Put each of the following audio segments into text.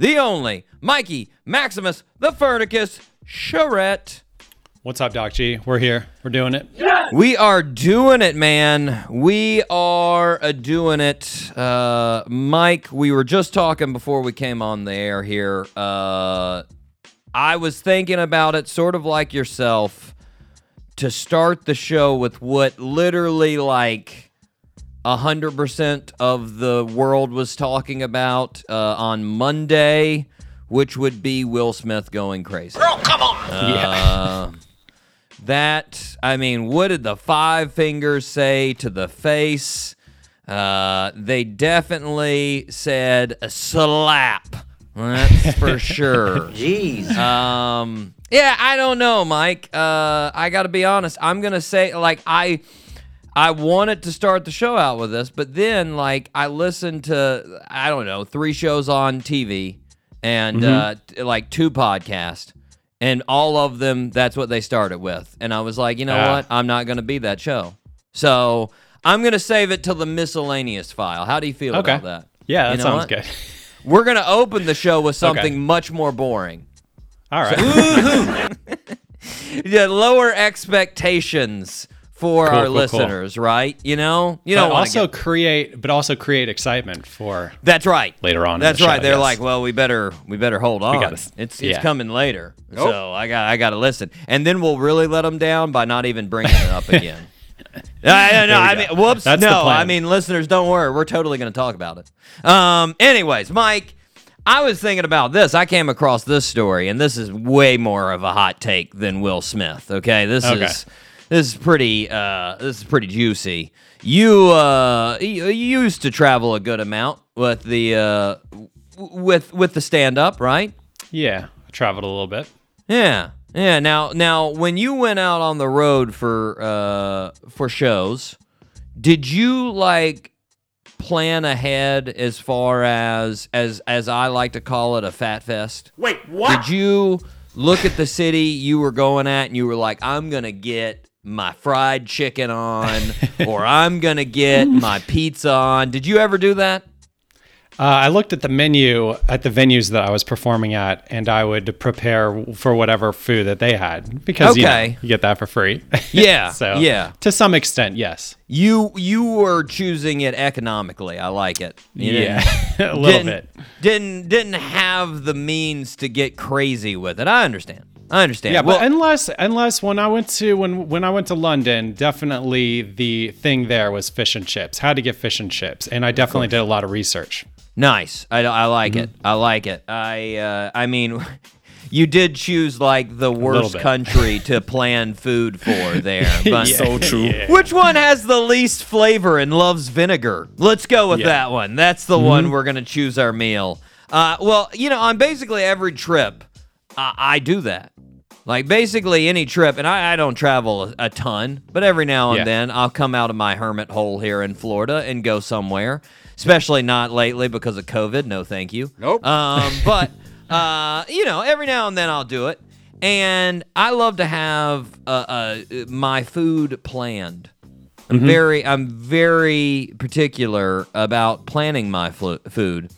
the only, Mikey Maximus, the Furnicus Charette. What's up, Doc G? We're here. We're doing it. We are doing it, man. We are uh, doing it. Uh, Mike, we were just talking before we came on the air here. Uh, I was thinking about it sort of like yourself to start the show with what literally like 100% of the world was talking about uh, on Monday, which would be Will Smith going crazy. Come on, Uh, that I mean, what did the five fingers say to the face? Uh, they definitely said a slap. That's for sure. Jeez. Um. Yeah, I don't know, Mike. Uh, I got to be honest. I'm gonna say like I. I wanted to start the show out with this, but then like I listened to I don't know three shows on TV and uh, t- like two podcasts, and all of them that's what they started with, and I was like, you know Ah. what? I'm not going to be that show, so I'm going to save it till the miscellaneous file. How do you feel Okay. about that? Yeah, that You know sounds what? good. We're going to open the show with something Okay. much more boring. All right. Yeah, lower expectations for Cool, our cool, cool. listeners, right? You know, you know, also get- create, but also create excitement for. That's right. later on That's the show, right. They're yes. like, well, we better we better hold on. gotta- it's it's yeah. coming later. So I got I got to listen, and then we'll really let them down by not even bringing it up again. I, no, I mean, whoops. That's no, I mean, listeners, don't worry. We're totally going to talk about it. Um. Anyways, Mike, I was thinking about this. I came across this story, and this is way more of a hot take than Will Smith. Okay, this Okay. is this is pretty. Uh, this is pretty juicy. You uh, you, you used to travel a good amount with the uh, with with the stand up, right? Yeah, I traveled a little bit. Yeah, yeah. Now, now, when you went out on the road for uh for shows, did you like plan ahead as far as as as I like to call it a fat fest? Wait, what? Did you look at the city you were going at and you were like, I'm gonna get my fried chicken on, or I'm gonna get my pizza on? Did you ever do that? Uh, I looked at the menu at the venues that I was performing at, and I would prepare for whatever food that they had because you, know, you get that for free. Yeah, so yeah. to some extent, yes. You you were choosing it economically. I like it. You yeah, a little didn't, bit. Didn't didn't have the means to get crazy with it. I understand. I understand. Yeah, well, but unless unless when I went to when when I went to London, definitely the thing there was fish and chips. How to get fish and chips, and I definitely did a lot of research. nice. I, I like Mm-hmm. it. I like it. I uh, I mean, you did choose like the worst country to plan food for there. But So true. Which one has the least flavor and loves vinegar? Let's go with Yeah. Mm-hmm. that one. That's the one we're gonna choose our meal. Uh, well, you know, on basically every trip, I, I do that. Like basically any trip, and I, I don't travel a, a ton, but every now and Yeah. then I'll come out of my hermit hole here in Florida and go somewhere. Especially not lately because of COVID. No, thank you. Nope. Um, but uh, you know, every now and then I'll do it, and I love to have uh, uh, my food planned. I'm very, I'm very particular about planning my flu- food.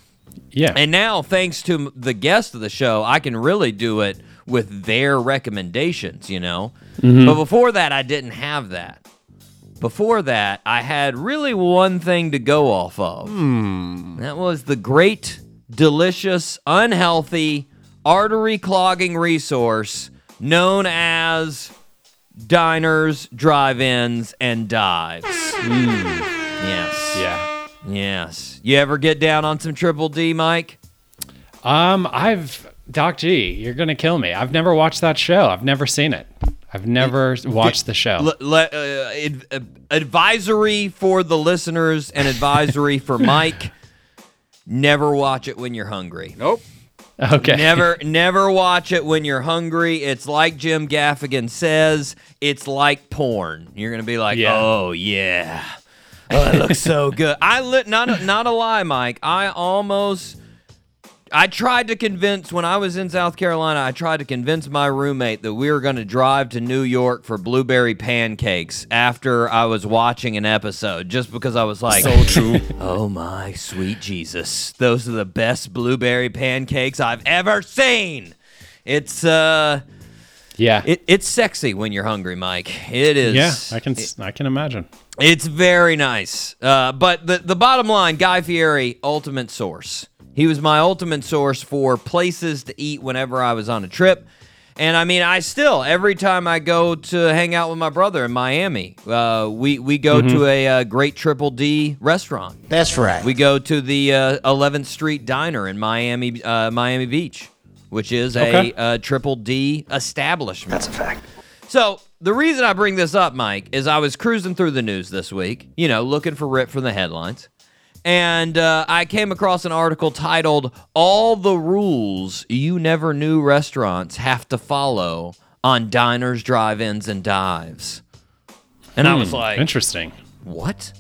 Yeah, And now, thanks to the guest of the show, I can really do it with their recommendations, you know? Mm-hmm. But before that, I didn't have that. Before that, I had really one thing to go off of. Hmm. That was the great, delicious, unhealthy, artery clogging resource known as diners, drive ins, and dives. Hmm. Yes. yeah. Yes. You ever get down on some triple D, Mike? Um, I've Doc G, you're gonna kill me. I've never watched that show. I've never seen it. I've never watched the show. L- le- uh, ad- uh, advisory for the listeners and advisory for Mike. Never watch it when you're hungry. Nope. Okay. Never, never watch it when you're hungry. It's like Jim Gaffigan says. It's like porn. You're gonna be like, Yeah. oh yeah, oh, it looks so good. I lit not a, not a lie, Mike. I almost. I tried to convince when I was in South Carolina. I tried to convince my roommate that we were going to drive to New York for blueberry pancakes after I was watching an episode, just because I was like, So true. Oh my sweet Jesus. Those are the best blueberry pancakes I've ever seen. It's uh Yeah. it, it's sexy when you're hungry, Mike. It is yeah, I can I can imagine. it's very nice. Uh, but the the bottom line, Guy Fieri, ultimate source. He was my ultimate source for places to eat whenever I was on a trip. And I mean, I still every time I go to hang out with my brother in Miami, uh, we we go to a, uh great Triple D restaurant. That's right. We go to the uh, 11th Street Diner in Miami, uh, Miami Beach, which is Okay. a uh, Triple D establishment. That's a fact. So the reason I bring this up, Mike, is I was cruising through the news this week, you know, looking for rip from the headlines, and uh, I came across an article titled "All the Rules You Never Knew Restaurants Have to Follow on Diners, Drive-ins, and Dives," and I was Hmm, like, interesting. what?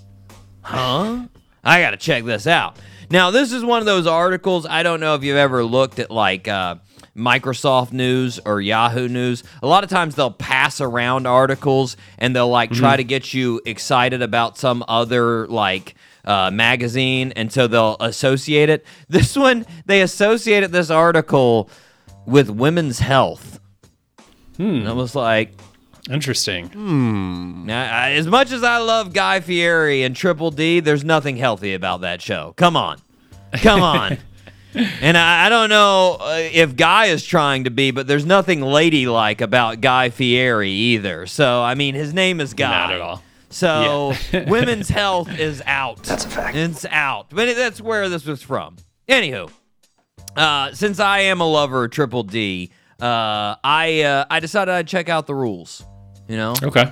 Huh? I got to check this out. Now, this is one of those articles. I don't know if you've ever looked at like uh, Microsoft News or Yahoo News. A lot of times they'll pass around articles and they'll like try to get you excited about some other like uh, magazine, and so they'll associate it. This one, they associated this article with women's health. And I was like, Interesting. now, I- as much as I love Guy Fieri and Triple D, there's nothing healthy about that show. Come on. Come on. and I, I don't know uh, if Guy is trying to be, but there's nothing ladylike about Guy Fieri either. So, I mean, his name is Guy. Not at all. So, women's health is out. That's a fact. It's out. But it- that's where this was from. Anywho, uh, since I am a lover of Triple D, uh, I uh, I decided I'd check out the rules. You know, Okay.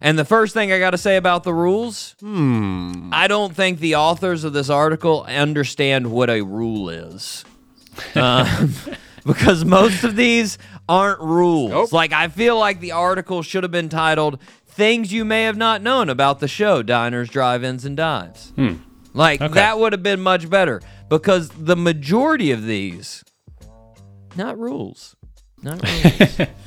and the first thing I got to say about the rules, I don't think the authors of this article understand what a rule is. Um, because most of these aren't rules. Like, I feel like the article should have been titled Things You May Have Not Known About the Show Diners, Drive Ins, and Dives. Like, Okay. that would have been much better because the majority of these, not rules. Not rules.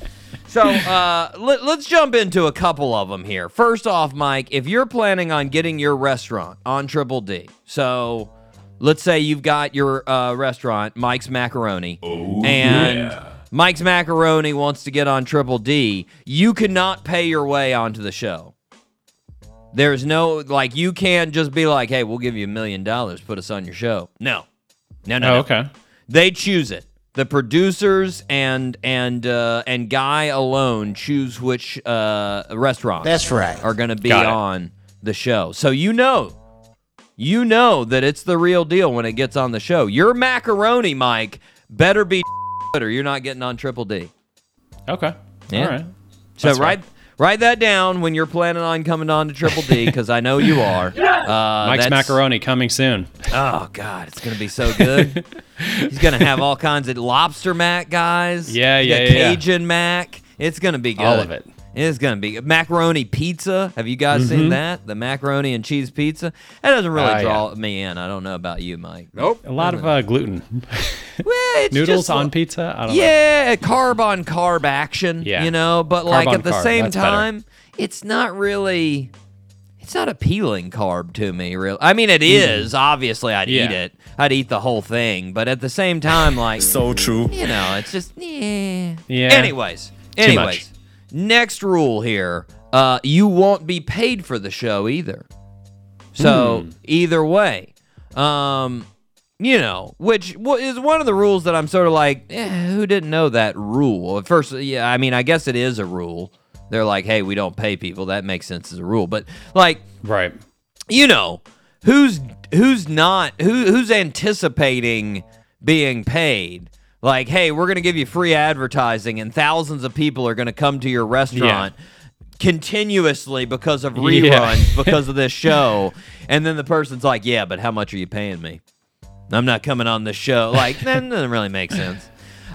So uh, let, us jump into a couple of them here. First off, Mike, if you're planning on getting your restaurant on Triple D, so let's say you've got your uh, restaurant, Mike's Macaroni, and Mike's Macaroni wants to get on Triple D, you cannot pay your way onto the show. There's no, like, you can't just be like, hey, we'll give you a million dollars, put us on your show. No. No, no, Oh, no. okay. They choose it. The producers and and uh, and Guy alone choose which uh, restaurants That's right. are going to be on the show. So you know, you know that it's the real deal when it gets on the show. Your macaroni, Mike, better be or you're not getting on Triple D. Okay. Yeah. All right. So That's write write that down when you're planning on coming on to Triple D because I know you are. Uh, Mike's that's- macaroni coming soon. Oh God, it's gonna be so good. He's gonna have all kinds of lobster mac guys. Yeah, yeah, got yeah, yeah. Cajun mac. It's gonna be good. All of it. It's gonna be macaroni pizza. Have you guys seen that? The macaroni and cheese pizza. That doesn't really Mm-hmm. Ah, draw me in. I don't know about you, Mike. Nope. A lot of uh, gluten. Well, it's Noodles just on pizza. I don't know. Yeah, carb on carb action. Yeah. You know, but Carb like at the carb, same that's better. time, it's not really. It's not appealing carb to me, really. I mean, it is. Obviously, I'd eat Mm. It. I'd eat the whole thing. But at the same time, like, So true. you know, it's just, yeah. Yeah. Anyways, Too anyways, much. Next rule here: uh, you won't be paid for the show either. So Hmm. either way, um, you know, which is one of the rules that I'm sort of like, eh, who didn't know that rule? At first, yeah, I mean, I guess it is a rule. They're like, hey, we don't pay people. That makes sense as a rule. But like, Right. you know, who's who's not who who's anticipating being paid? Like, hey, we're gonna give you free advertising, and thousands of people are gonna come to your restaurant continuously because of reruns, Yeah. because of this show, and then the person's like, yeah, but how much are you paying me? I'm not coming on the show. Like that doesn't really make sense.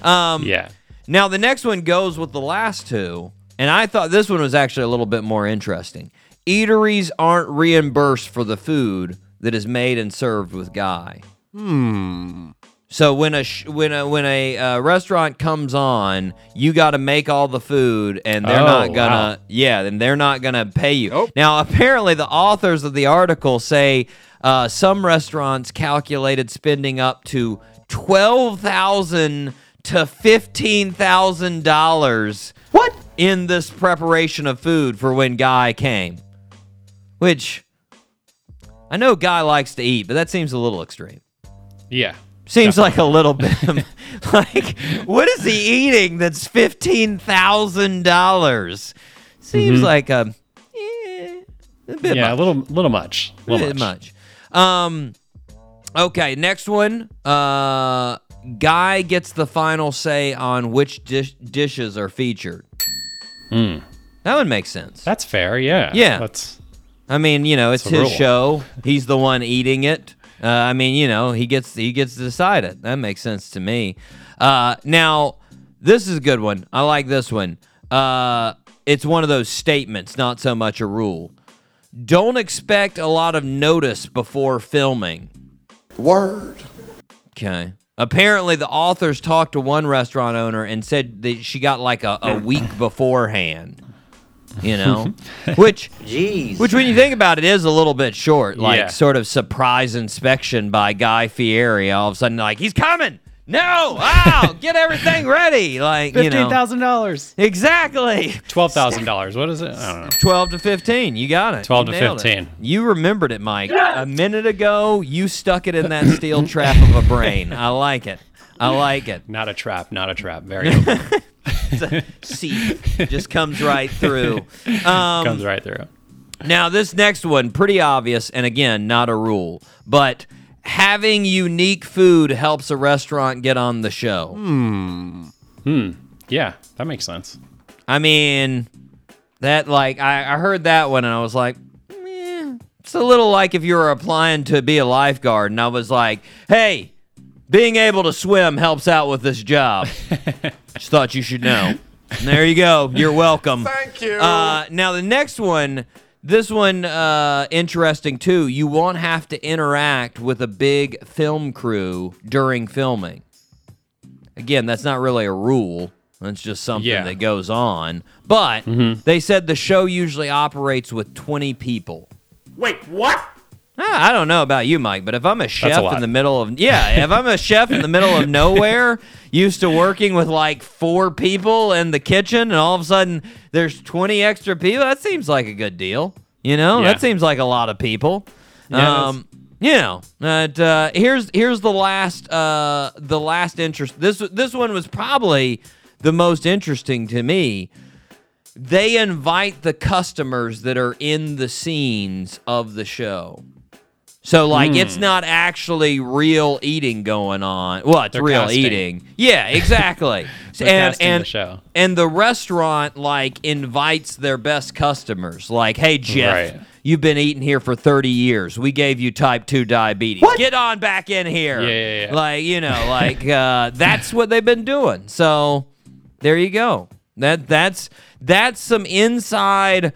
Um, Yeah. Now the next one goes with the last two, and I thought this one was actually a little bit more interesting. Eateries aren't reimbursed for the food that is made and served with Guy. Hmm. So when a sh- when a when a uh, restaurant comes on, you got to make all the food, and they're Oh, not gonna wow. yeah, and they're not gonna pay you. Now apparently the authors of the article say uh, some restaurants calculated spending up to twelve thousand to fifteen thousand dollars. What in this preparation of food for when Guy came? Which I know Guy likes to eat, but that seems a little extreme. Yeah. Seems like a little bit like what is he eating that's fifteen thousand dollars? Seems like a, eh, a bit Yeah, much. a little little much. A A little bit much. much. Um okay, next one. Uh Guy gets the final say on which dish- dishes are featured. Hmm. That would make sense. That's fair, yeah. Yeah. That's I mean, you know, it's his rule. show. He's the one eating it. Uh, I mean, you know, he gets he gets to decide it. That makes sense to me. Uh, now, this is a good one. I like this one. Uh, it's one of those statements, not so much a rule. Don't expect a lot of notice before filming. Word. Okay. Apparently, the authors talked to one restaurant owner and said that she got like a, a week beforehand. You know, which, Jeez. which when you think about it, is a little bit short. Like Yeah. sort of surprise inspection by Guy Fieri. All of a sudden, like he's coming. No, wow, get everything ready. Like you fifteen know, thousand dollars. exactly. Twelve thousand dollars. What is it? I don't know. 12 to 15. You got it. 12 You to nailed it. 15. You remembered it, Mike. A minute ago, you stuck it in that steel trap of a brain. I like it. I like it. Not a trap. Not a trap. Very open. See, just comes right through. Um, comes right through. now, this next one, pretty obvious, and again, not a rule, but having unique food helps a restaurant get on the show. Hmm, yeah, that makes sense. I mean, that like I, I heard that one and I was like, eh, it's a little like if you were applying to be a lifeguard and I was like, hey, being able to swim helps out with this job. Just thought you should know. And there you go. You're welcome. Thank you. Uh, now the next one, this one uh, interesting too. You won't have to interact with a big film crew during filming. Again, that's not really a rule. That's just something Yeah. that goes on. But they said the show usually operates with 20 people. Wait, what? Ah, I don't know about you, Mike, but if I'm a chef in the middle of yeah, if I'm a chef in the middle of nowhere, used to working with like four people in the kitchen, and all of a sudden there's 20 extra people, that seems like a good deal. You know, Yeah. that seems like a lot of people. Yeah, um, you know, but, uh, here's here's the last uh, the last interest. This this one was probably the most interesting to me they invite the customers that are in the scenes of the show. So like it's not actually real eating going on. Well, it's They're real casting. eating. Yeah, exactly. And and the show. and the restaurant like invites their best customers. Like, "Hey Jeff, Right. you've been eating here for 30 years. We gave you type 2 diabetes. Get on back in here." Yeah, yeah, yeah. Like, you know, like uh that's what they've been doing. So, there you go. That that's that's some inside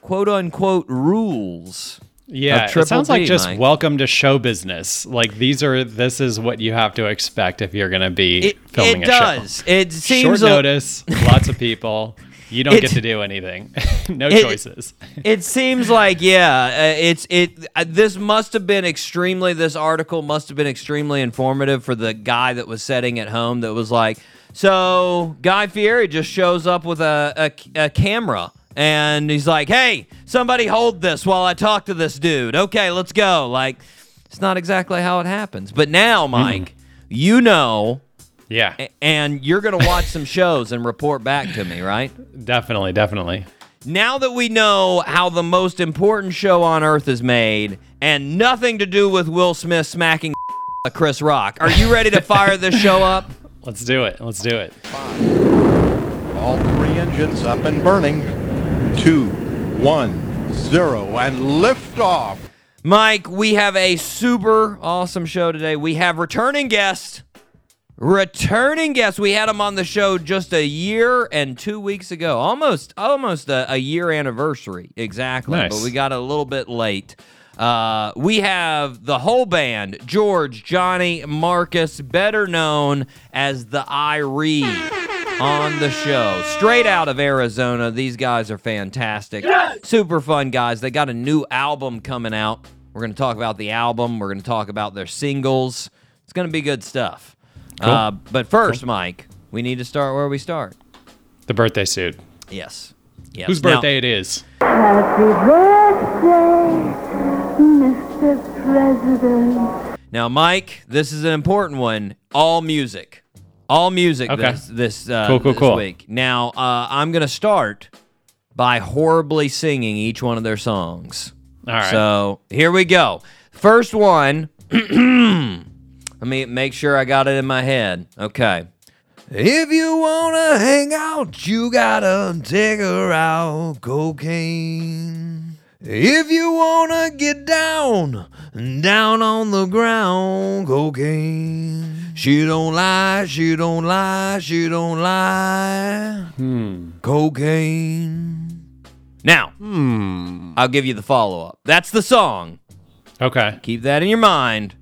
quote unquote rules. Yeah, it sounds like just Mike. welcome to show business. Like these are this is what you have to expect if you're going to be It, filming it a does. It show. seems Short a- notice, lots of people. You don't It- get to do anything. no It- choices. it seems like yeah, uh, it's it. Uh, this must have been extremely. This article must have been extremely informative for the guy that was setting at home. That was like, so Guy Fieri just shows up with a, a, a camera. And he's like, "Hey, somebody hold this while I talk to this dude." Okay, let's go. Like, it's not exactly how it happens, but now, Mike, you know, Yeah, and you're gonna watch some shows and report back to me, right? definitely, definitely. Now that we know how the most important show on earth is made and nothing to do with Will Smith smacking Chris Rock, are you ready to fire this show up? Let's do it. Let's do it. All three engines up and burning. Two, one, zero, and lift off. Mike, we have a super awesome show today. We have returning guests. Returning guests. We had him on the show just a year and two weeks ago. Almost almost a, a year anniversary. Exactly. Nice. But we got a little bit late. Uh, we have the whole band George, Johnny, Marcus, better known as the I Read, on the show. Straight out of Arizona. These guys are fantastic. Super fun guys. They got a new album coming out. We're going to talk about the album. We're going to talk about their singles. It's going to be good stuff. Uh, but first, Mike, we need to start where we start. The birthday suit. Yes. Yes. Whose Now- birthday it is? Happy birthday, Mr. President. Now, Mike, this is an important one. All music, all music Okay. this this, uh, Cool, cool, this cool. week. Now, uh, I'm gonna start by horribly singing each one of their songs. All right. So here we go. First one. Let me make sure I got it in my head. Okay. If you wanna hang out, you gotta take her out cocaine. If you wanna get down, down on the ground, cocaine. She don't lie, she don't lie, she don't lie. Hmm. Cocaine. Now, hmm. I'll give you the follow up. That's the song. okay. Keep that in your mind.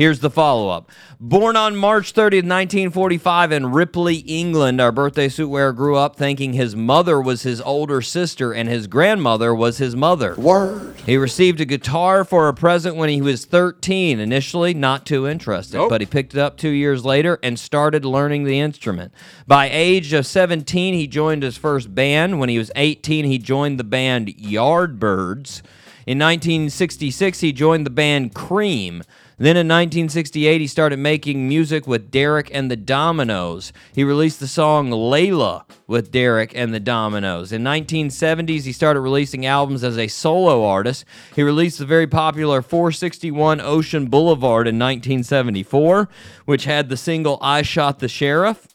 Here's the follow up. Born on March 30th, 1945, in Ripley, England, our birthday suit wearer grew up thinking his mother was his older sister and his grandmother was his mother. Word. He received a guitar for a present when he was 13. Initially, not too interested, but he picked it up two years later and started learning the instrument. By age of 17, he joined his first band. When he was 18, he joined the band Yardbirds. In 1966, he joined the band Cream. Then in 1968, he started making music with Derek and the Dominos. He released the song Layla with Derek and the Dominos. In 1970s, he started releasing albums as a solo artist. He released the very popular 461 Ocean Boulevard in 1974, which had the single I Shot the Sheriff.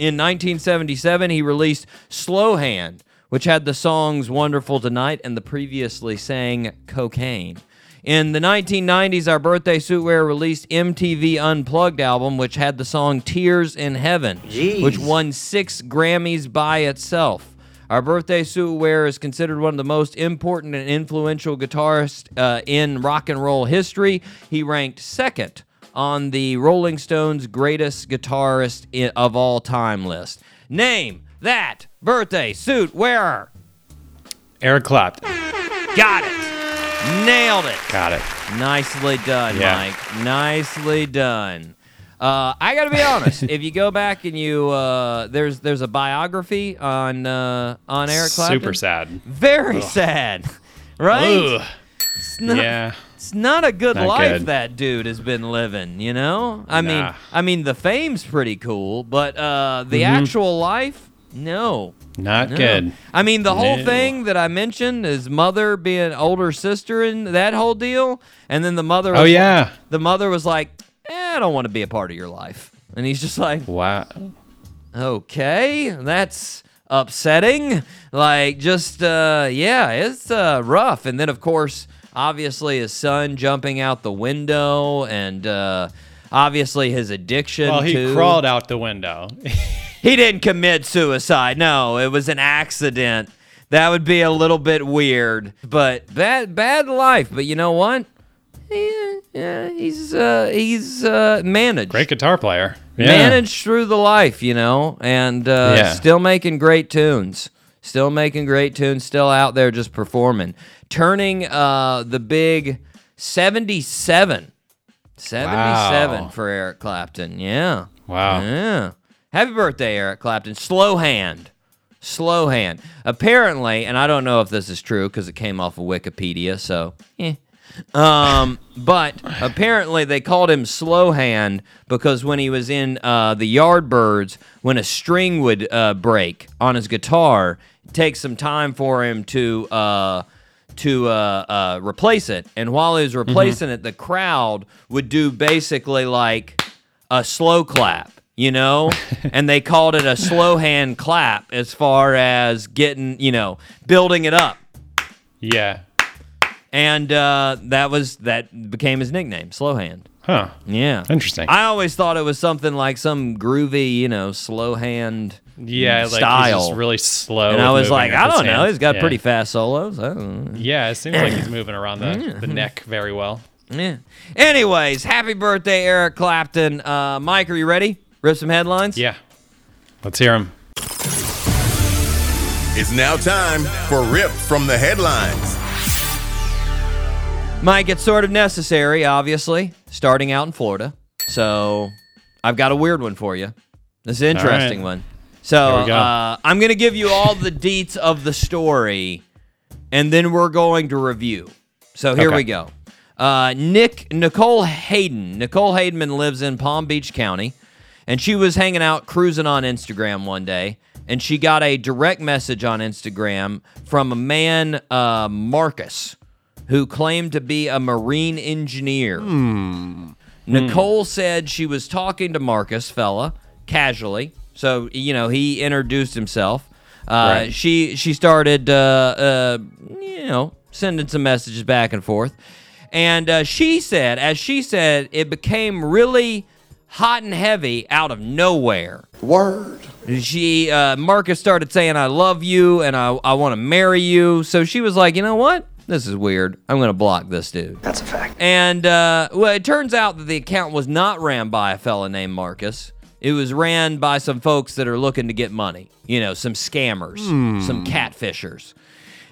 In 1977, he released Slowhand, which had the songs Wonderful Tonight and the previously sang Cocaine. In the 1990s, our birthday suit wearer released MTV Unplugged album, which had the song Tears in Heaven, which won six Grammys by itself. Our birthday suit wearer is considered one of the most important and influential guitarists uh, in rock and roll history. He ranked second on the Rolling Stones greatest guitarist i- of all time list. Name that birthday suit wearer. Eric Clapton. Got it. Nailed it. Got it. Nicely done, Yeah. Mike. Nicely done. Uh, I got to be honest. if you go back and you uh, there's there's a biography on uh, on Eric Clapton. Super sad. Very sad, right? Ugh. It's not, Yeah. it's not a good Not life good. that dude has been living. You know, I mean, I mean the fame's pretty cool, but uh, the Mm-hmm. actual life, no. Not No. good. I mean, the whole No. thing that I mentioned, is mother being older sister and that whole deal, and then the mother. Oh was- yeah. The mother was like, eh, "I don't want to be a part of your life," and he's just like, Wow. "Okay, that's upsetting." Like, just uh, yeah, it's uh, rough. And then, of course, obviously, his son jumping out the window, and uh, obviously his addiction. Well, he crawled out the window. He didn't commit suicide. No, it was an accident. That would be a little bit weird, but bad bad life. But you know what? He, yeah, he's uh, he's uh, managed Great guitar player. Yeah. managed through the life, you know, and uh, Yeah. still making great tunes. Still making great tunes. Still out there just performing. Turning uh, the big 77. 77 Wow. for Eric Clapton. Yeah. Wow. Yeah. Happy birthday, Eric Clapton. Slow hand. Slow hand. Apparently, and I don't know if this is true because it came off of Wikipedia, so eh. Um, but apparently they called him slow hand because when he was in uh, the Yardbirds, when a string would uh, break on his guitar, it takes some time for him to uh, to uh, uh, replace it. And while he was replacing it, the crowd would do basically like a slow clap, you know? and they called it a slow hand clap as far as getting, you know, building it up. Yeah. and uh, that was that became his nickname, Slow Hand. Huh. Yeah, Interesting. I always thought it was something like some groovy, you know, slow hand. Yeah, like style. he's just really slow. and I was like, I don't know. He's got Yeah. pretty fast solos. I don't know. Yeah, it seems like he's moving around the, the neck very well. Yeah. Anyways, happy birthday, Eric Clapton. Uh, Mike, are you ready? Rip some headlines. Yeah. Let's hear them. It's now time for Rip from the Headlines. Mike, it's sort of necessary, obviously, starting out in Florida. So I've got a weird one for you. This is an interesting right. one. So go. uh, I'm going to give you all the deets of the story, and then we're going to review. So here Okay. we go. Uh, Nick Nicole Hayden. Nicole Haydenman lives in Palm Beach County, and she was hanging out cruising on Instagram one day, and she got a direct message on Instagram from a man, uh, Marcus, who claimed to be a marine engineer. Nicole said she was talking to Marcus, fella, casually. So you know he introduced himself. Uh, Right. She she started uh, uh, you know sending some messages back and forth, and uh, she said, as she said, it became really hot and heavy out of nowhere. Word. She uh, Marcus started saying, "I love you and I I want to marry you." So she was like, "You know what? This is weird. I'm gonna block this dude." That's a fact. And uh, well, it turns out that the account was not ran by a fella named Marcus. It was ran by some folks that are looking to get money. You know, some scammers, some catfishers.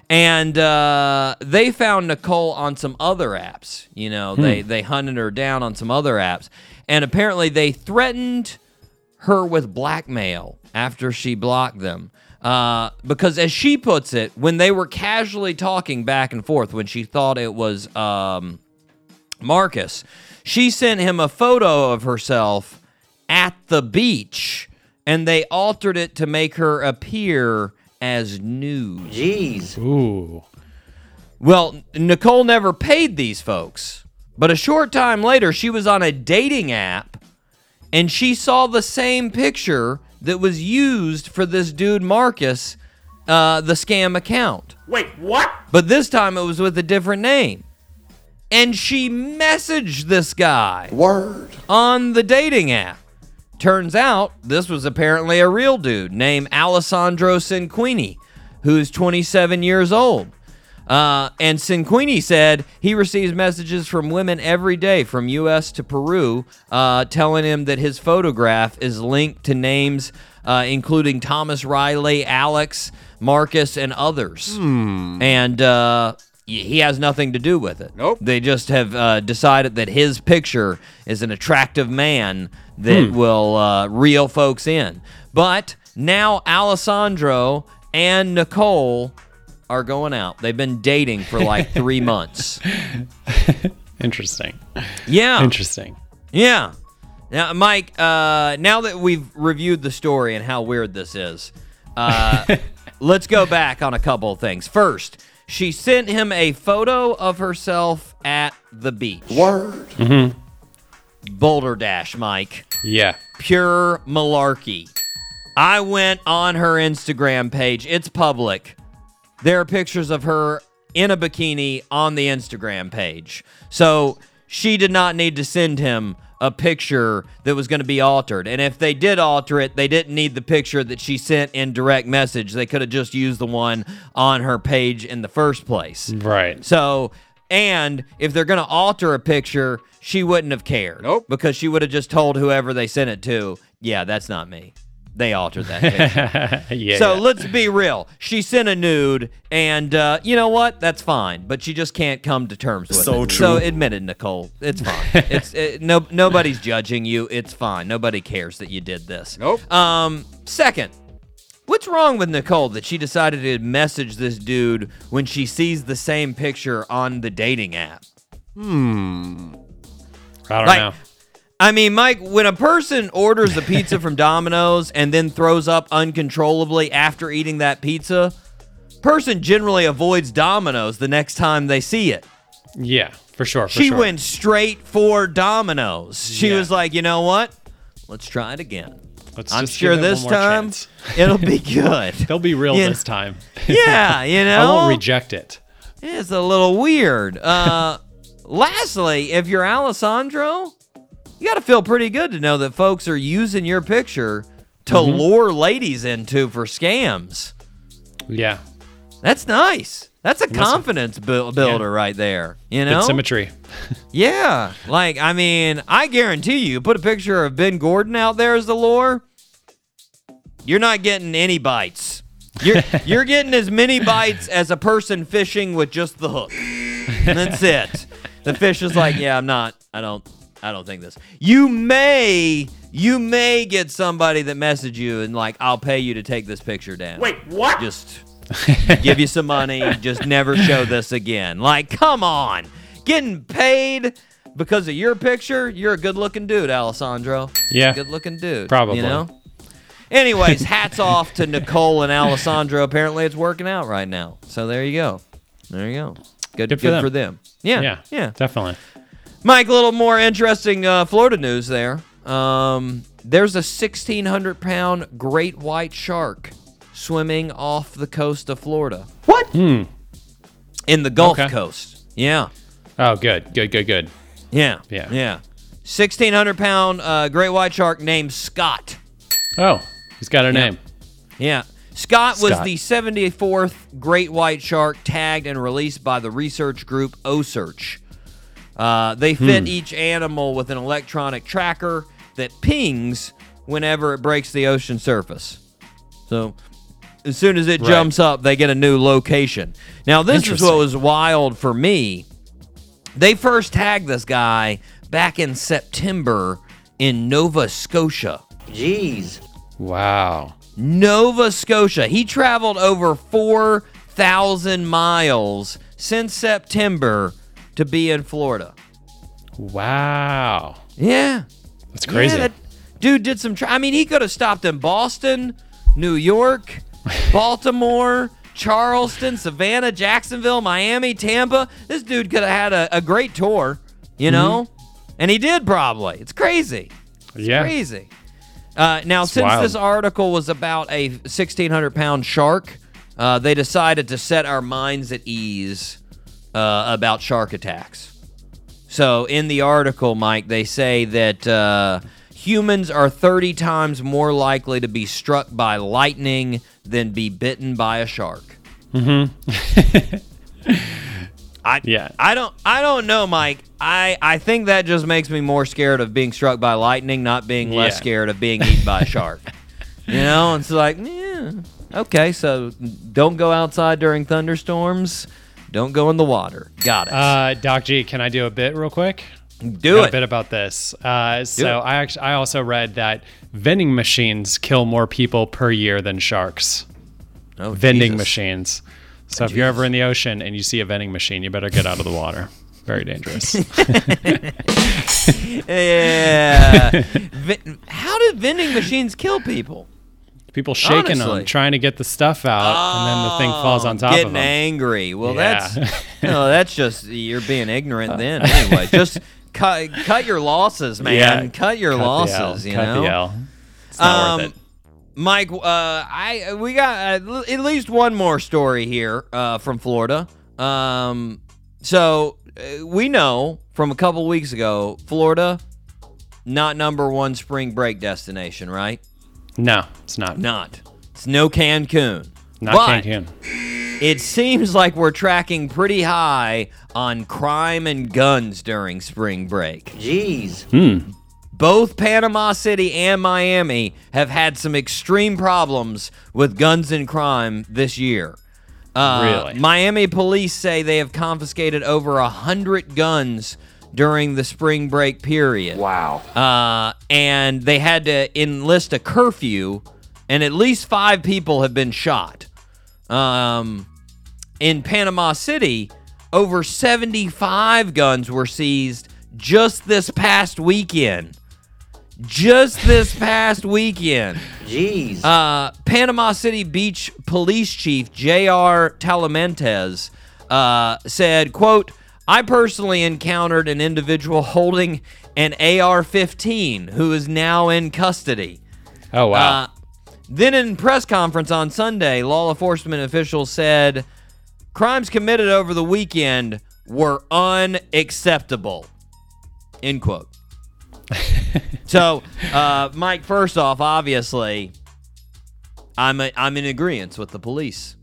And uh, they found Nicole on some other apps. You know, they they hunted her down on some other apps, and apparently they threatened her with blackmail after she blocked them. Uh, because, as she puts it, when they were casually talking back and forth, when she thought it was um, Marcus, she sent him a photo of herself at the beach, and they altered it to make her appear as nude. Jeez. Ooh. Well, Nicole never paid these folks, but a short time later, she was on a dating app and she saw the same picture that was used for this dude, Marcus, uh, the scam account. Wait, what? But this time it was with a different name. And she messaged this guy Word. on the dating app. Turns out this was apparently a real dude named Alessandro Cinquini, who's 27 years old. Uh, and Cinquini said he receives messages from women every day from U.S. to Peru, uh, telling him that his photograph is linked to names uh, including Thomas Riley, Alex, Marcus, and others. And uh, he has nothing to do with it. Nope. They just have uh, decided that his picture is an attractive man that will uh, reel folks in. But now Alessandro and Nicole are going out. They've been dating for like three months. Interesting. Yeah. Interesting. Yeah. Now, Mike, uh, now that we've reviewed the story and how weird this is, uh, let's go back on a couple of things. First, she sent him a photo of herself at the beach. Word. Boulder Dash, Mike. Yeah. Pure malarkey. I went on her Instagram page. It's public. There are pictures of her in a bikini on the Instagram page. So she did not need to send him a picture that was going to be altered. And if they did alter it, they didn't need the picture that she sent in direct message. They could have just used the one on her page in the first place. Right. So, and if they're going to alter a picture, she wouldn't have cared. Nope. Because she would have just told whoever they sent it to, yeah, that's not me. They altered that yeah. so yeah. let's be real. She sent a nude, and uh, you know what? That's fine. But she just can't come to terms with So it. true. So admit it, Nicole. It's fine. it's it, no nobody's judging you. It's fine. Nobody cares that you did this. Nope. Um. Second, what's wrong with Nicole that she decided to message this dude when she sees the same picture on the dating app? Hmm. I don't like- know. I mean, Mike, when a person orders a pizza from Domino's and then throws up uncontrollably after eating that pizza, person generally avoids Domino's the next time they see it. Yeah, for sure. For she sure. went straight for Domino's. She Yeah. was like, you know what? Let's try it again. Let's I'm sure this time chance. it'll be good. They'll be real this time. yeah, you know. I won't reject it. It's a little weird. Uh, lastly, if you're Alessandro, you got to feel pretty good to know that folks are using your picture to Mm-hmm. lure ladies into for scams. Yeah. That's nice. That's a confidence buil- builder right there. You know? Good symmetry. Yeah. Like, I mean, I guarantee you, put a picture of Ben Gordon out there as the lure, you're not getting any bites. You're you're getting as many bites as a person fishing with just the hook. And that's it. The fish is like, yeah, I'm not. I don't. I don't think this. You may you may get somebody that message you and like, I'll pay you to take this picture down. Wait, what? Just give you some money. Just never show this again. Like, come on, getting paid because of your picture. You're a good-looking dude, Alessandro. Yeah. good-looking dude. Probably. You know. Anyways, hats off to Nicole and Alessandro. Apparently, it's working out right now. So there you go. There you go. Good, Good for good them. for them. Yeah, Yeah. yeah. Definitely. Mike, a little more interesting uh, Florida news there. Um, there's a 1,600 pound great white shark swimming off the coast of Florida. What? In the Gulf Okay. Coast. Yeah. Oh, good. Good, good, good. Yeah. Yeah. Yeah. 1,600 pound uh, great white shark named Scott. Oh, he's got a name. Yeah. Scott was Scott. the 74th great white shark tagged and released by the research group OCEARCH. Uh, they fit Hmm. each animal with an electronic tracker that pings whenever it breaks the ocean surface. So as soon as it Right. jumps up, they get a new location. Now, this is what was wild for me. They first tagged this guy back in September in Nova Scotia. Jeez. Wow. Nova Scotia. He traveled over 4,000 miles since September to be in Florida. Wow. Yeah. That's crazy. Yeah, that dude did some. Tra- I mean, he could have stopped in Boston, New York, Baltimore, Charleston, Savannah, Jacksonville, Miami, Tampa. This dude could have had a, a great tour, you know? And he did probably. It's crazy. yeah. Crazy. Uh, now, since wild. this article was about a 1,600 pound shark, uh, they decided to set our minds at ease uh, about shark attacks. So, in the article, Mike, they say that uh, humans are 30 times more likely to be struck by lightning than be bitten by a shark. Hmm. I, Yeah. I don't I don't know, Mike. I, I think that just makes me more scared of being struck by lightning, not being less Yeah. scared of being eaten by a shark. You know, and it's like, yeah, okay, so don't go outside during thunderstorms. Don't go in the water. Got it. Uh, Doc G, can I do a bit real quick? Do Got a bit about this. Uh, so it. I actually I also read that vending machines kill more people per year than sharks. Oh, vending Jesus. machines. So if you're ever in the ocean and you see a vending machine, you better get out of the water. Very dangerous. Yeah. How do vending machines kill people? People shaking Honestly. them, trying to get the stuff out, and then the thing falls on top Getting of them. Getting angry. Well, Yeah. that's no, that's just you're being ignorant. Then anyway, just cut cut your losses, man. Yeah, cut your Cut losses. You cut know. the L. It's not Um, worth it. Mike, uh, I we got uh, at least one more story here uh, from Florida. Um, so uh, we know from a couple weeks ago, Florida, not number one spring break destination, right? No, it's not. Not. It's no Cancun. Not But Cancun. It seems like we're tracking pretty high on crime and guns during spring break. Jeez. Hmm. Both Panama City and Miami have had some extreme problems with guns and crime this year. Uh, Really? Miami police say they have confiscated over a hundred guns during the spring break period. Wow. Uh, and they had to enlist a curfew, and at least five people have been shot. Um, in Panama City, over 75 guns were seized just this past weekend. Just this past weekend. Jeez. Uh, Panama City Beach Police Chief J.R. Talamantez uh, said, quote, I personally encountered an individual holding an AR-15 who is now in custody. Oh wow. Uh, then in press conference on Sunday, law enforcement officials said crimes committed over the weekend were unacceptable. End quote. so, uh, Mike, first off, obviously, I'm a, I'm in agreement with the police.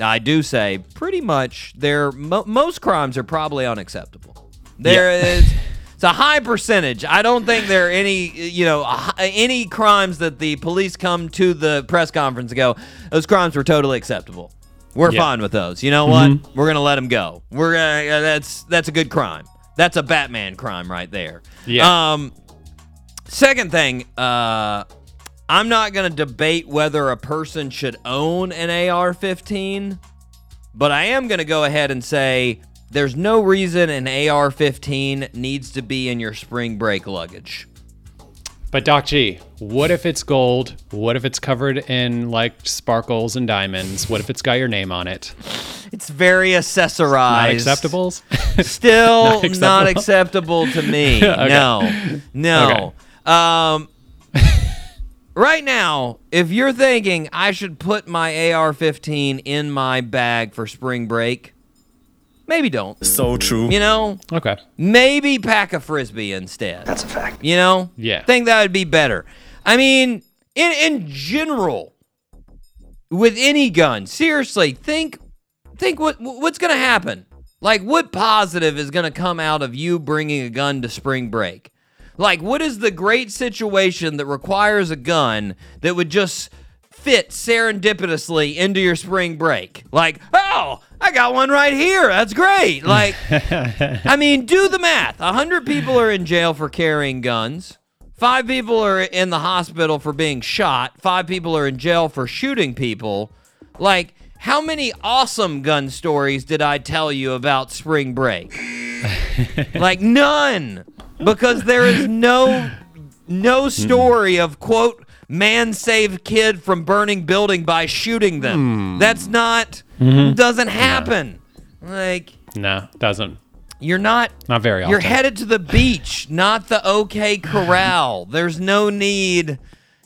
I do say pretty much there mo- most crimes are probably unacceptable. There is it's a high percentage. I don't think there are any you know any crimes that the police come to the press conference and go those crimes were totally acceptable. We're Yeah. fine with those. You know what? We're gonna let them go. We're gonna uh, that's that's a good crime. That's a Batman crime right there. Yeah. Um. Second thing, uh, I'm not going to debate whether a person should own an AR 15, but I am going to go ahead and say there's no reason an AR 15 needs to be in your spring break luggage. But Doc G, what if it's gold? What if it's covered in like sparkles and diamonds? What if it's got your name on it? It's very accessorized. Not acceptables? Still Not not acceptable? acceptable to me. No. No. Um Right now, if you're thinking I should put my AR-15 in my bag for spring break, maybe don't. So true. You know, okay. maybe pack a frisbee instead. That's a fact. You know? Yeah. Think that would be better. I mean, in in general, with any gun, seriously, think think what what's going to happen. Like what positive is going to come out of you bringing a gun to spring break? Like what is the great situation that requires a gun that would just fit serendipitously into your spring break? Like, oh, I got one right here. That's great. Like I mean, do the math. A hundred people are in jail for carrying guns. Five people are in the hospital for being shot. Five people are in jail for shooting people. Like, how many awesome gun stories did I tell you about spring break? like none, because there is no no mm-hmm. story of quote man saved kid from burning building by shooting them. Hmm. That's not mm-hmm. doesn't happen. Like No, doesn't. you're not Not very often. you're headed to the beach, not the OK Corral. There's no need.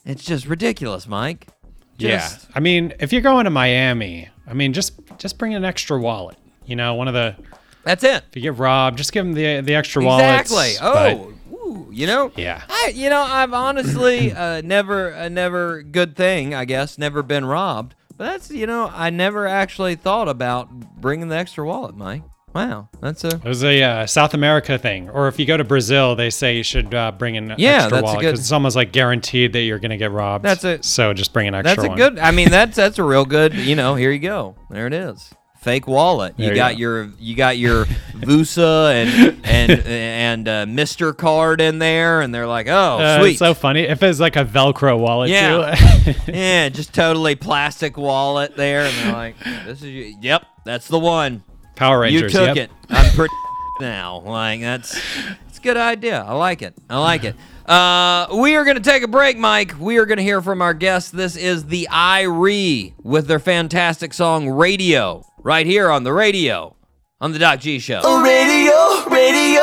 It's just ridiculous, Mike. Just, yeah. I mean, if you're going to Miami, I mean, just just bring an extra wallet. You know, one of the That's it. if you get robbed, just give them the the extra wallets. Exactly. Oh, ooh, you know. Yeah. I, you know, I've honestly uh, never, a never good thing, I guess, never been robbed. But that's, you know, I never actually thought about bringing the extra wallet, Mike. Wow, that's a It was a uh, South America thing, or if you go to Brazil, they say you should uh, bring an Yeah, extra that's wallet good- because it's almost like guaranteed that you're going to get robbed. That's a- So just bring an extra That's a one. good. I mean, that's that's a real good. You know, here you go. There it is. Fake wallet. You you got go. your you got your Visa and and and uh, Mister card in there, and they're like, oh, Uh, sweet. It's so funny if it's like a Velcro wallet Yeah. too. yeah, just totally plastic wallet there, and they're like, this is you. Yep, that's the one. Power Rangers. you took yep. it. I'm pretty now. Like that's it's a good idea. I like it. I like it. Uh, we are going to take a break, Mike. We are going to hear from our guests. This is the Irie with their fantastic song "Radio" right here on the radio on the Doc G Show. Oh, radio, radio,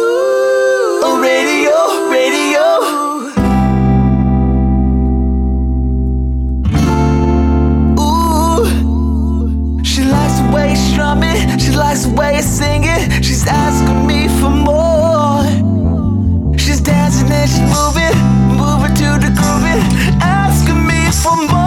ooh, oh, radio, radio. Ooh, she likes the way you strum it, she likes the way you sing it. She's asking me for more. She's dancing and she's moving, moving to the grooving, asking me for more.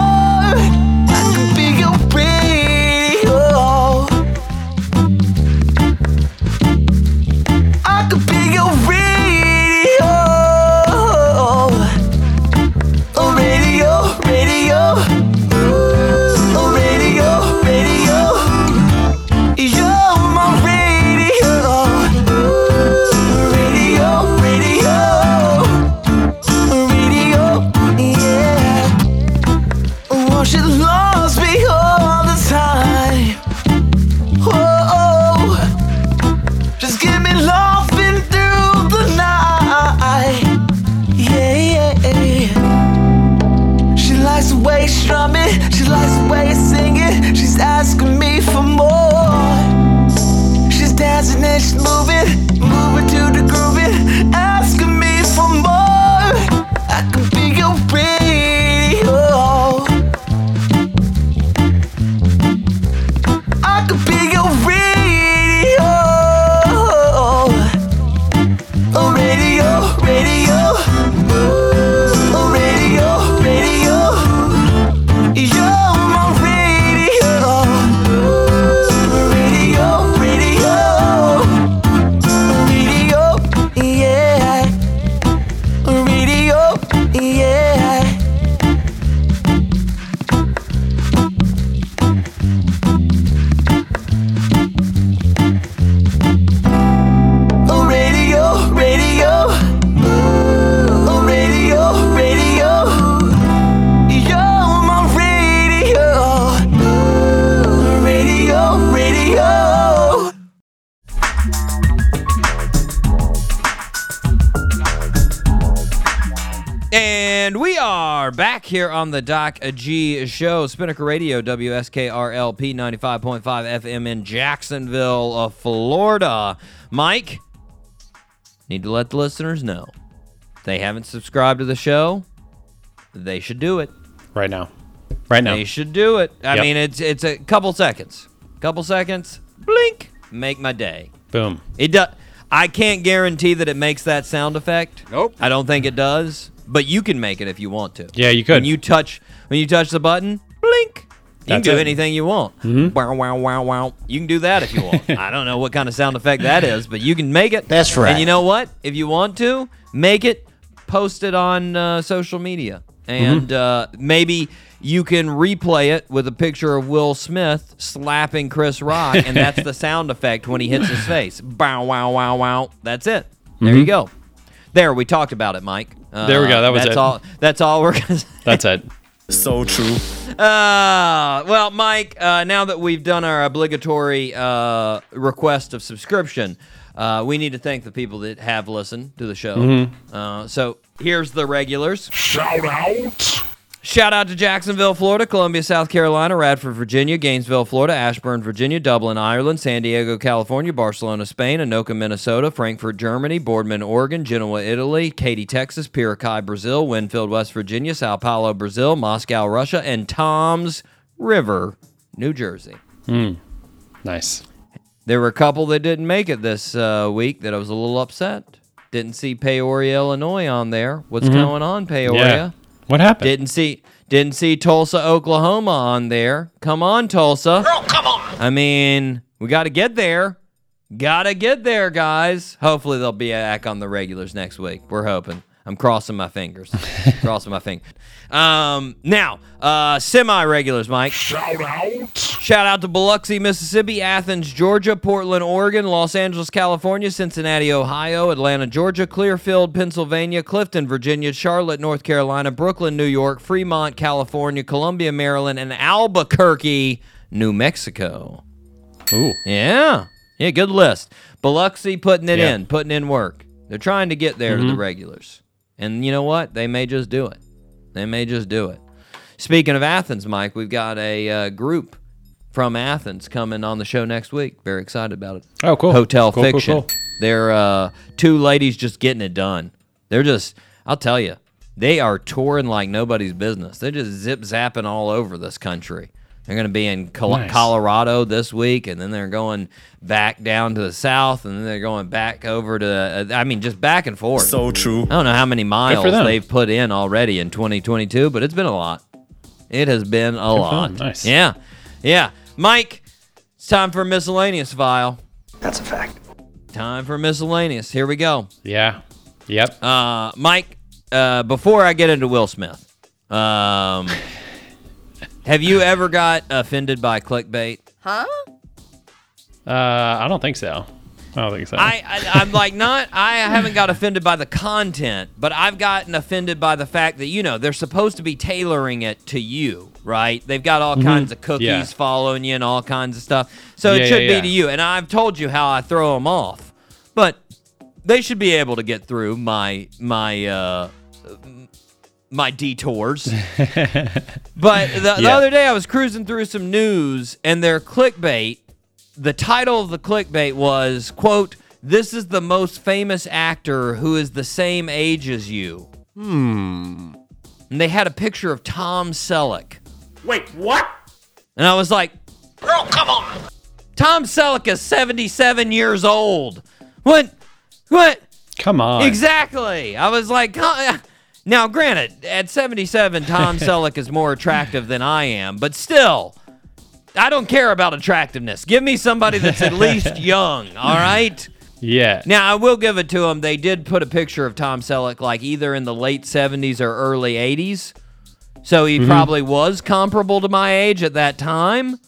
Back on the Doc G Show, Spinnaker Radio, WSKRLP 95.5 FM in Jacksonville, uh, Florida. Mike, need to let the listeners know they haven't subscribed to the show, they should do it. Right now. Right now. They should do it. I Yep. mean, it's it's a couple seconds, couple seconds, blink, make my day. Boom. It does. I can't guarantee that it makes that sound effect. Nope. I don't think it does. But you can make it if you want to. Yeah, you could. When you touch when you touch the button, blink. You That's can do it. anything you want. Wow, wow, wow, wow. You can do that if you want. I don't know what kind of sound effect that is, but you can make it. That's right. And you know what? If you want to, make it, post it on uh, social media. And uh, maybe you can replay it with a picture of Will Smith slapping Chris Rock, and that's the sound effect when he hits his face. Bow, wow, wow, wow. That's it. There you go. There, we talked about it, Mike. Uh, There we go. That was that's it. all. That's all we're gonna. Say. That's it. So true. Uh, well, Mike, uh, now that we've done our obligatory uh, request of subscription, uh, we need to thank the people that have listened to the show. Mm-hmm. Uh, so here's the regulars. Shout out. Shout out to Jacksonville, Florida, Columbia, South Carolina, Radford, Virginia, Gainesville, Florida, Ashburn, Virginia, Dublin, Ireland, San Diego, California, Barcelona, Spain, Anoka, Minnesota, Frankfurt, Germany, Boardman, Oregon, Genoa, Italy, Katy, Texas, Piracai, Brazil, Winfield, West Virginia, Sao Paulo, Brazil, Moscow, Russia, and Tom's River, New Jersey. Nice. There were a couple that didn't make it this uh, week that I was a little upset. Didn't see Peoria, Illinois on there. What's going on, Peoria? Yeah. What happened? Didn't see didn't see Tulsa, Oklahoma on there. Come on, Tulsa. Girl, come on. I mean, we got to get there. Got to get there, guys. Hopefully they'll be back on the regulars next week. We're hoping. I'm crossing my fingers. crossing my fingers. Um, now, uh, semi-regulars, Mike. Shout out. Shout out to Biloxi, Mississippi, Athens, Georgia, Portland, Oregon, Los Angeles, California, Cincinnati, Ohio, Atlanta, Georgia, Clearfield, Pennsylvania, Clifton, Virginia, Charlotte, North Carolina, Brooklyn, New York, Fremont, California, Columbia, Maryland, and Albuquerque, New Mexico. Ooh. Yeah. Yeah, good list. Biloxi putting it Yeah. in, putting in work. They're trying to get there to the regulars. And you know what? They may just do it. They may just do it. Speaking of Athens, Mike, we've got a uh, group from Athens coming on the show next week. Very excited about it. Oh, cool. Hotel Cool, cool, Fiction. cool. They're uh, two ladies just getting it done. They're just, I'll tell you, they are touring like nobody's business. They're just zip zapping all over this country. They're going to be in Col- Nice. Colorado this week, and then they're going back down to the south, and then they're going back over to, uh, I mean, just back and forth. So true. I don't know how many miles they've put in already in 2022, but it's been a lot. It has been a lot. Nice. Yeah. Yeah. Mike, it's time for a miscellaneous file. That's a fact. Time for miscellaneous. Here we go. Yeah. Yep. Uh, Mike, uh, before I get into Will Smith, um, have you ever got offended by clickbait? Huh? Uh, I don't think so. I don't think so. I, I I'm like not I haven't got offended by the content, but I've gotten offended by the fact that you know they're supposed to be tailoring it to you, right? They've got all kinds of cookies Yeah. following you and all kinds of stuff. So it should yeah, be yeah. to you. And I've told you how I throw them off. But they should be able to get through my my uh my detours. but the, the Yeah. other day I was cruising through some news and their clickbait, the title of the clickbait was, quote, this is the most famous actor who is the same age as you. Hmm. And they had a picture of Tom Selleck. Wait, what? And I was like, Girl, come on. Tom Selleck is 77 years old. What? What? Come on. Exactly. I was like, "Huh." Now, granted, at 77, Tom Selleck is more attractive than I am, but still, I don't care about attractiveness. Give me somebody that's at least young, all right? Yeah. Now, I will give it to them. They did put a picture of Tom Selleck like either in the late 70s or early 80s. So he mm-hmm. probably was comparable to my age at that time,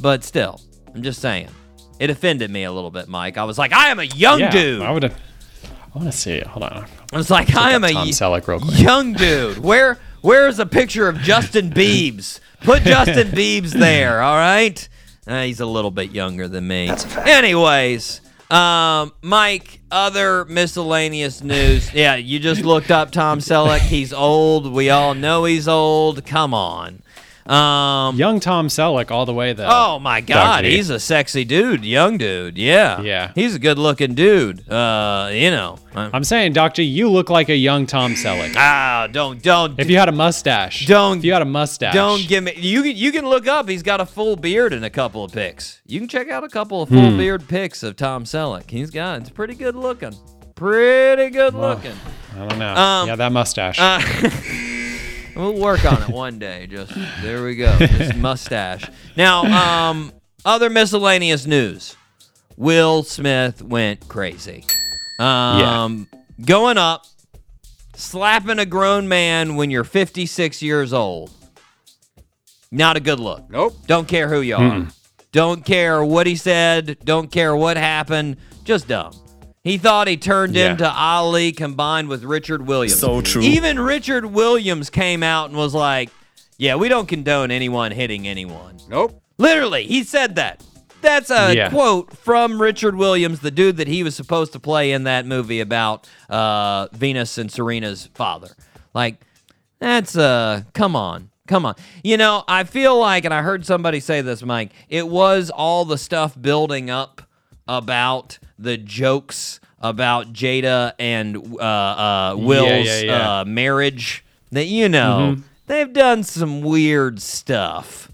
but still, I'm just saying. It offended me a little bit, Mike. I was like, I am a young yeah, dude. I would have. I want to see it. Hold on. I was like, I am a Tom Selleck real quick. young dude. Where where's a picture of Justin Biebs? Put Justin Biebs there, all right? Uh, he's a little bit younger than me. That's a fact. Anyways, Um, Mike, other miscellaneous news. Yeah, you just looked up Tom Selleck. He's old. We all know he's old. Come on. Um, Young Tom Selleck all the way though. oh my God, Doggy. he's a sexy dude, young dude. Yeah, Yeah. He's a good-looking dude. Uh, you know. I'm- I'm saying, Doctor, you look like a young Tom Selleck. Ah, don't don't If you had a mustache, Don't- If you had a mustache, Don't give me. You can you can look up. He's got a full beard in a couple of pics. You can check out a couple of full beard pics of Tom Selleck. He's got. It's pretty good looking. Pretty good looking. I don't know. Um, yeah, that mustache. Uh, we'll work on it one day. Just there we go. Just mustache. Now, um, other miscellaneous news. Will Smith went crazy. Um, going up, slapping a grown man when you're 56 years old. Not a good look. Nope. Don't care who you are. Don't care what he said. Don't care what happened. Just dumb. He thought he turned Yeah. into Ali combined with Richard Williams. So true. Even Richard Williams came out and was like, "Yeah, we don't condone anyone hitting anyone." Nope. Literally, he said that. That's a Yeah. quote from Richard Williams, the dude that he was supposed to play in that movie about uh, Venus and Serena's father. Like, that's uh, come on, come on. You know, I feel like, and I heard somebody say this, Mike. It was all the stuff building up about the jokes about Jada and uh, uh, Will's yeah, yeah. Uh, marriage. That you know, they've done some weird stuff.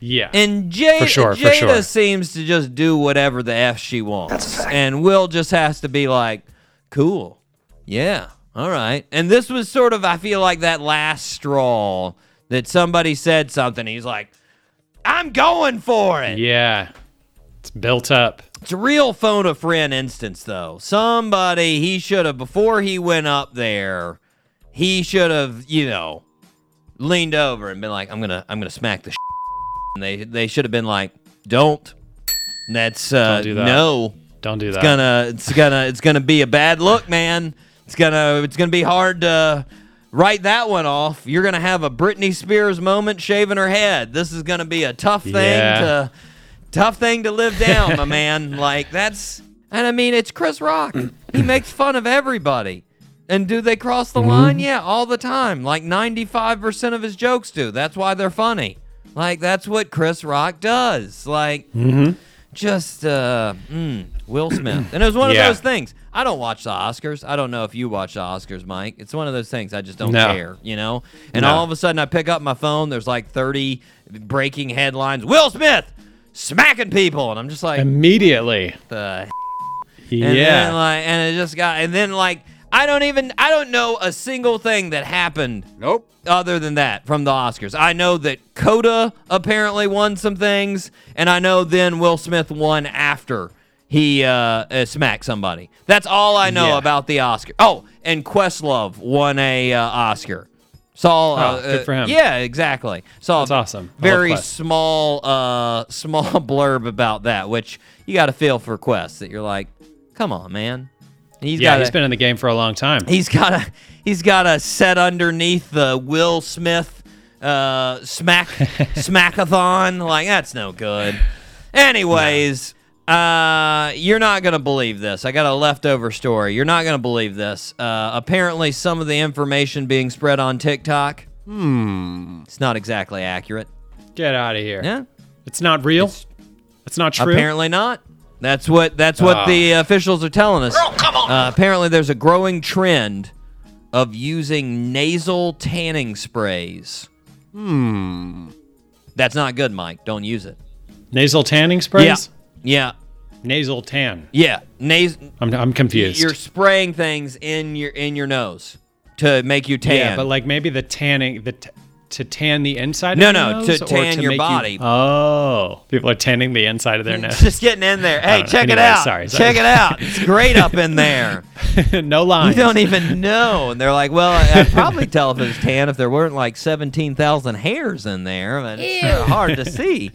yeah. And Jada, For sure, for Jada sure. seems to just do whatever the F she wants. And Will just has to be like, cool. Yeah. All right. And this was sort of, I feel like that last straw that somebody said something. He's like, I'm going for it. yeah. It's built up. It's a real phone a friend instance, though. Somebody, he should have, before he went up there, he should have, you know, leaned over and been like, I'm going to, I'm going to smack the and they, they should have been like, don't. That's, uh, Don't do that. no. Don't do that. It's gonna, it's gonna, it's gonna be a bad look, man. It's gonna, it's gonna be hard to write that one off. You're gonna have a Britney Spears moment shaving her head. This is gonna be a tough thing Yeah. to, tough thing to live down, my man. Like that's, and I mean, it's Chris Rock. He makes fun of everybody. And do they cross the line? Yeah, all the time. Like 95% of his jokes do. That's why they're funny. Like that's what Chris Rock does. Like just uh mm, Will Smith. And it was one of those things. I don't watch the Oscars. I don't know if you watch the Oscars, Mike. It's one of those things I just don't No. care, you know? And No. all of a sudden I pick up my phone, there's like 30 breaking headlines. Will Smith smacking people and I'm just like Immediately. the Yeah. and then, like and it just got and then like I don't even I don't know a single thing that happened Nope. other than that from the Oscars. I know that Coda apparently won some things, and I know then Will Smith won after he uh, uh, smacked somebody. That's all I know Yeah. about the Oscar. Oh, and Questlove won a uh, Oscar. Saw. Uh, Oh, good for him. uh, yeah, exactly. Saw. That's awesome. I Very small, uh, small blurb about that, which you got to feel for Quest. That you're like, come on, man. He's yeah, got he's been in the game for a long time. He's got a he's got a set underneath the Will Smith uh, smack smackathon. Like that's no good. Anyways, uh, you're not gonna believe this. I got a leftover story. You're not gonna believe this. Uh, apparently, some of the information being spread on TikTok, hmm, it's not exactly accurate. Get out of here. Yeah, It's not real. It's, not true. Apparently not. That's what that's what Ah. the officials are telling us. Uh, apparently, there's a growing trend of using nasal tanning sprays. Hmm. That's not good, Mike. Don't use it. Nasal tanning sprays. Yeah. Nasal tan. Yeah. Nas- I'm, I'm confused. You're spraying things in your in your nose to make you tan. Yeah, but like maybe the tanning, the t- to tan the inside. No, of your no, to nose, or tan your make you- body. oh, people are tanning the inside of their nose. just getting in there. Hey, don't know. check it Anyway, out. sorry, sorry. Check it out. It's great up in there. no lines. You don't even know. And they're like, well, I- I'd probably tell if it was tan if there weren't like 17,000 hairs in there. But it's uh, hard to see.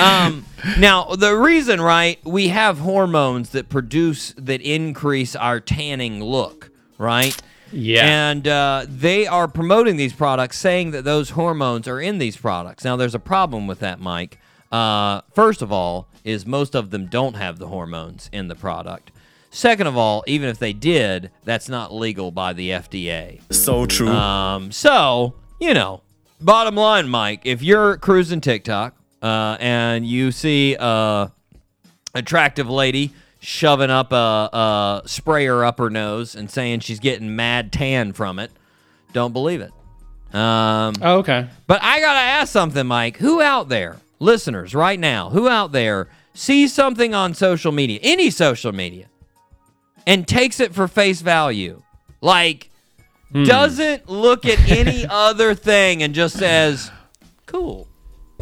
Um, now, the reason, right, we have hormones that produce, that increase our tanning look, right? Yeah. And uh, they are promoting these products, saying that those hormones are in these products. Now, there's a problem with that, Mike. Uh, first of all, is most of them don't have the hormones in the product. Second of all, even if they did, that's not legal by the FDA. So true. Um, so you know, bottom line, Mike, if you're cruising TikTok uh, and you see a attractive lady shoving up a, a sprayer up her nose and saying she's getting mad tan from it, don't believe it. Um, Oh, okay. but I gotta ask something, Mike. Who out there, listeners, right now, who out there sees something on social media, any social media, and takes it for face value? Like, doesn't look at any other thing and just says, cool.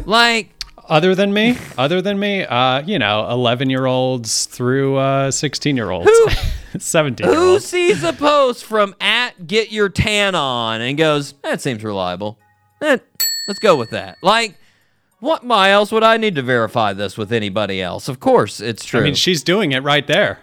Like, Other than me, other than me, uh, you know, 11 year olds through uh, 16 year olds, 17 year who sees a post from at get your tan on and goes, that seems reliable? Eh, let's go with that. Like, what, miles would I need to verify this with anybody else? Of course, it's true. I mean, she's doing it right there.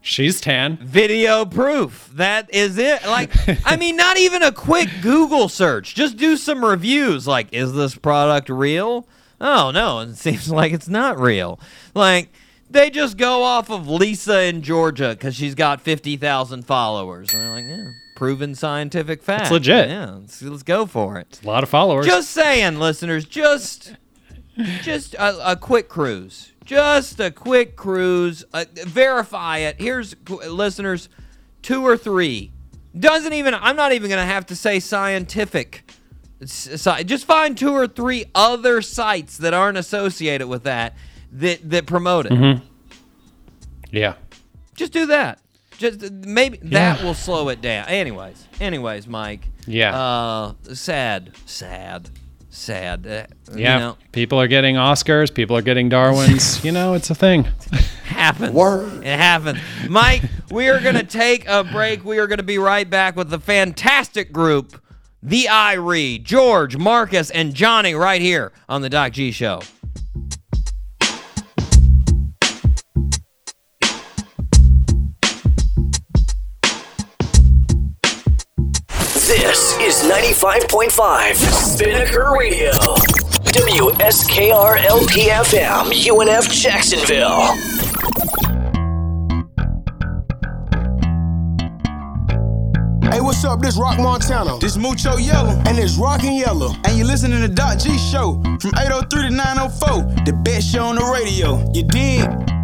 She's tan. video proof. That is it. Like, I mean, not even a quick Google search. Just do some reviews. Like, is this product real? Oh, no. It seems like it's not real. Like, they just go off of Lisa in Georgia because she's got 50,000 followers. And they're like, yeah, proven scientific fact. It's legit. Yeah, let's, let's go for it. A lot of followers. Just saying, listeners, just just a, a quick cruise. Just a quick cruise. Uh, verify it. Here's listeners, two or three. Doesn't even. I'm not even gonna have to say scientific. S- si- Just find two or three other sites that aren't associated with that that that promote it. yeah. Just do that. Just maybe that will slow it down. Anyways, anyways, Mike. Yeah. Uh, sad, sad, sad. Uh, Yeah. You know, people are getting Oscars. People are getting Darwins. you know, it's a thing. happens. It happens. Mike, we are going to take a break. We are going to be right back with the fantastic group, the Irie, George, Marcus, and Johnny, right here on the Doc G Show. This is 95.5 Spinnaker Radio. WSKR LPFM, UNF Jacksonville. Hey, what's up? This Rock Montana. This Mucho Yellow. And this Rockin' Yellow. And you listening to Doc G Show from 803 to 904. The best show on the radio. You dig?